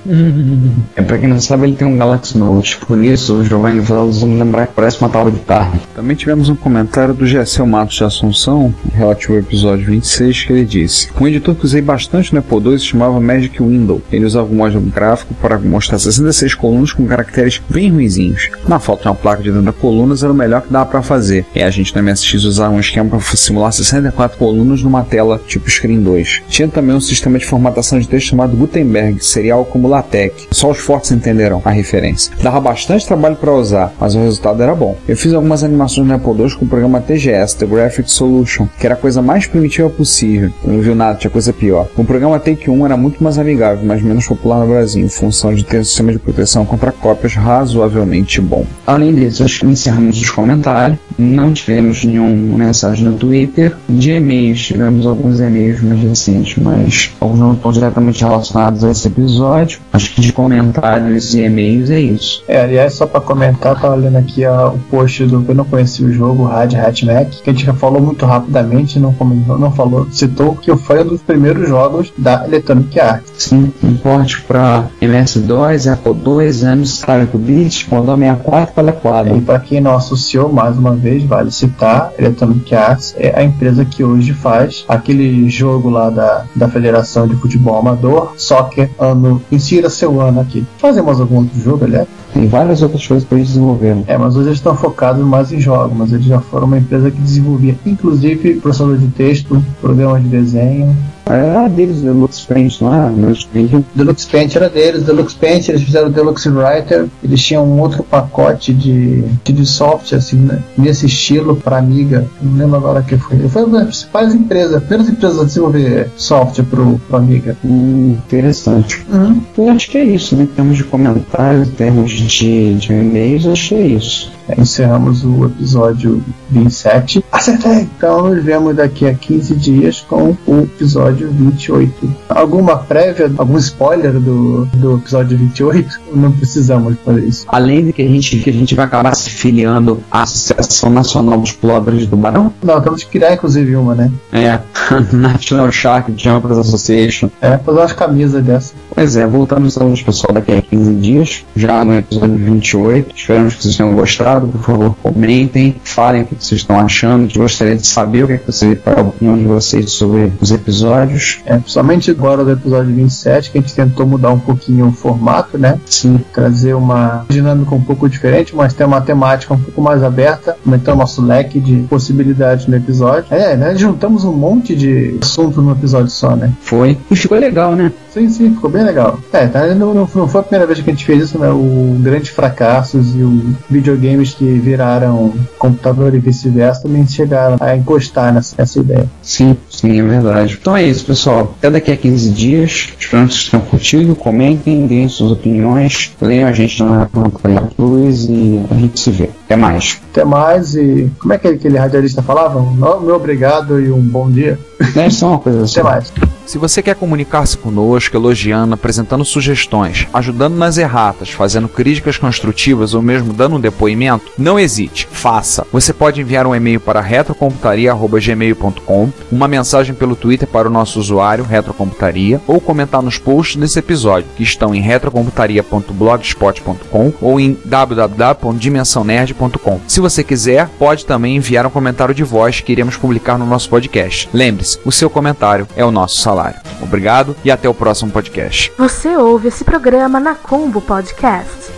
É, pra quem não sabe, ele tem um Galaxy Note. Por isso, o Giovanni vamos lembrar que parece uma tábua de carne. Também tivemos um comentário do Gessel Matos de Assunção, relativo ao episódio 26, que ele disse: Um editor que usei bastante no Apple II se chamava Magic Window. Ele usava um módulo gráfico para mostrar 66 colunas com caracteres bem ruizinhos. Na falta de uma placa de 30 colunas era o melhor que dava para fazer. E a gente no MSX usava um esquema para simular 64 colunas numa tela tipo Screen 2. Tinha também um sistema de formatação de texto chamado Gutenberg, que seria algo como LaTeX. Só os fortes entenderão a referência. Dava bastante trabalho para usar, mas o resultado era bom. Eu fiz algumas animações no Apple II com o programa TGS, The Graphics Solution, que era a coisa mais primitiva possível. Eu não viu nada, tinha coisa pior. O programa Take 1 era muito mais amigável, mas menos popular no Brasil, em função de ter um sistema de proteção contra cópias razoavelmente bom. Além disso, acho que encerramos os comentários. Não tivemos nenhuma mensagem no Twitter. De e-mails, tivemos alguns e-mails mais recentes, mas alguns não estão diretamente relacionados a esse episódio. Acho que de comentários e e-mails é isso. É, aliás, só pra comentar, tava lendo aqui ó, o post do Eu Não Conheci o Jogo, Rad Hatmack, que a gente já falou muito rapidamente, não, comentou, não falou, citou que foi um dos primeiros jogos da Electronic Arts. Sim, um porte para MS2, Apple II, Amstrad Beat, Commodore 64 para quadro. E para quem não associou, mais uma vez, vale citar, Electronic Arts é a empresa que hoje faz aquele jogo lá da, da Federação de Futebol Amador, Soccer, ano, insira seu ano aqui. Fazemos algum outro jogo, aliás? Tem várias outras coisas para eles desenvolverem. É, mas hoje eles estão focados mais em jogos, mas eles já foram uma empresa que desenvolvia, inclusive, processador de texto, programas de desenho. Era deles, Deluxe Paint, não é? Deluxe Paint. Deluxe Paint era deles, Deluxe Paint, eles fizeram o Deluxe Writer, eles tinham um outro pacote de, de software, assim, né, nesse estilo, para Amiga, não lembro agora que foi. Foi uma das principais empresas, as primeiras empresas a desenvolver software pro, pro Amiga. Hum, interessante. Uhum. Eu acho que é isso, né? Em termos de comentários, em termos de, de e-mails, acho que é isso. É, encerramos o episódio 27. Acertei! Então nos vemos daqui a 15 dias com o episódio 28. Alguma prévia, algum spoiler do, do episódio 28? Não precisamos fazer isso. Além de que a gente, que a gente vai acabar se filiando à Associação Nacional dos Pobres do Barão. Não, temos que criar inclusive uma, né? É, National Shark Jumpers Association. É, fazer umas camisas dessa. Pois é, voltamos aos pessoal daqui a 15 dias, já no episódio 28. Esperamos que vocês tenham gostado. Por favor, comentem, falem o que vocês estão achando. Gostaria de saber o que, é que vocês, é a opinião de vocês sobre os episódios. É, principalmente agora do episódio 27, que a gente tentou mudar um pouquinho o formato, né? Sim. Trazer uma dinâmica um pouco diferente, mas ter uma temática um pouco mais aberta, aumentar o nosso leque de possibilidades no episódio. É, né? Juntamos um monte de assunto num episódio só, né? Foi. E ficou legal, né? Sim, sim, ficou bem legal. É, tá, não, não, foi a primeira vez que a gente fez isso, né? O Grandes Fracassos e o videogames que viraram computador e vice-versa também chegaram a encostar nessa, nessa ideia. Sim, sim, é verdade. Então é isso, pessoal. Até daqui a 15 dias. Espero que vocês tenham curtido. Comentem, deem suas opiniões. Leiam a gente na Playa Cruz e a gente se vê. Até mais. Até mais e. Como é que aquele radialista falava? Um meu obrigado e um bom dia. Deve ser uma coisa assim. Até mais. Se você quer comunicar-se conosco, conosco, elogiando, apresentando sugestões, ajudando nas erratas, fazendo críticas construtivas ou mesmo dando um depoimento, não hesite, faça. Você pode enviar um e-mail para retrocomputaria.gmail.com, uma mensagem pelo Twitter para o nosso usuário Retrocomputaria ou comentar nos posts desse episódio, que estão em retrocomputaria.blogspot.com ou em www.dimensãonerd.com. Se você quiser, pode também enviar um comentário de voz que iremos publicar no nosso podcast. Lembre-se, o seu comentário é o nosso salário. Obrigado e até o próximo podcast. Você ouve esse programa na Combo Podcast.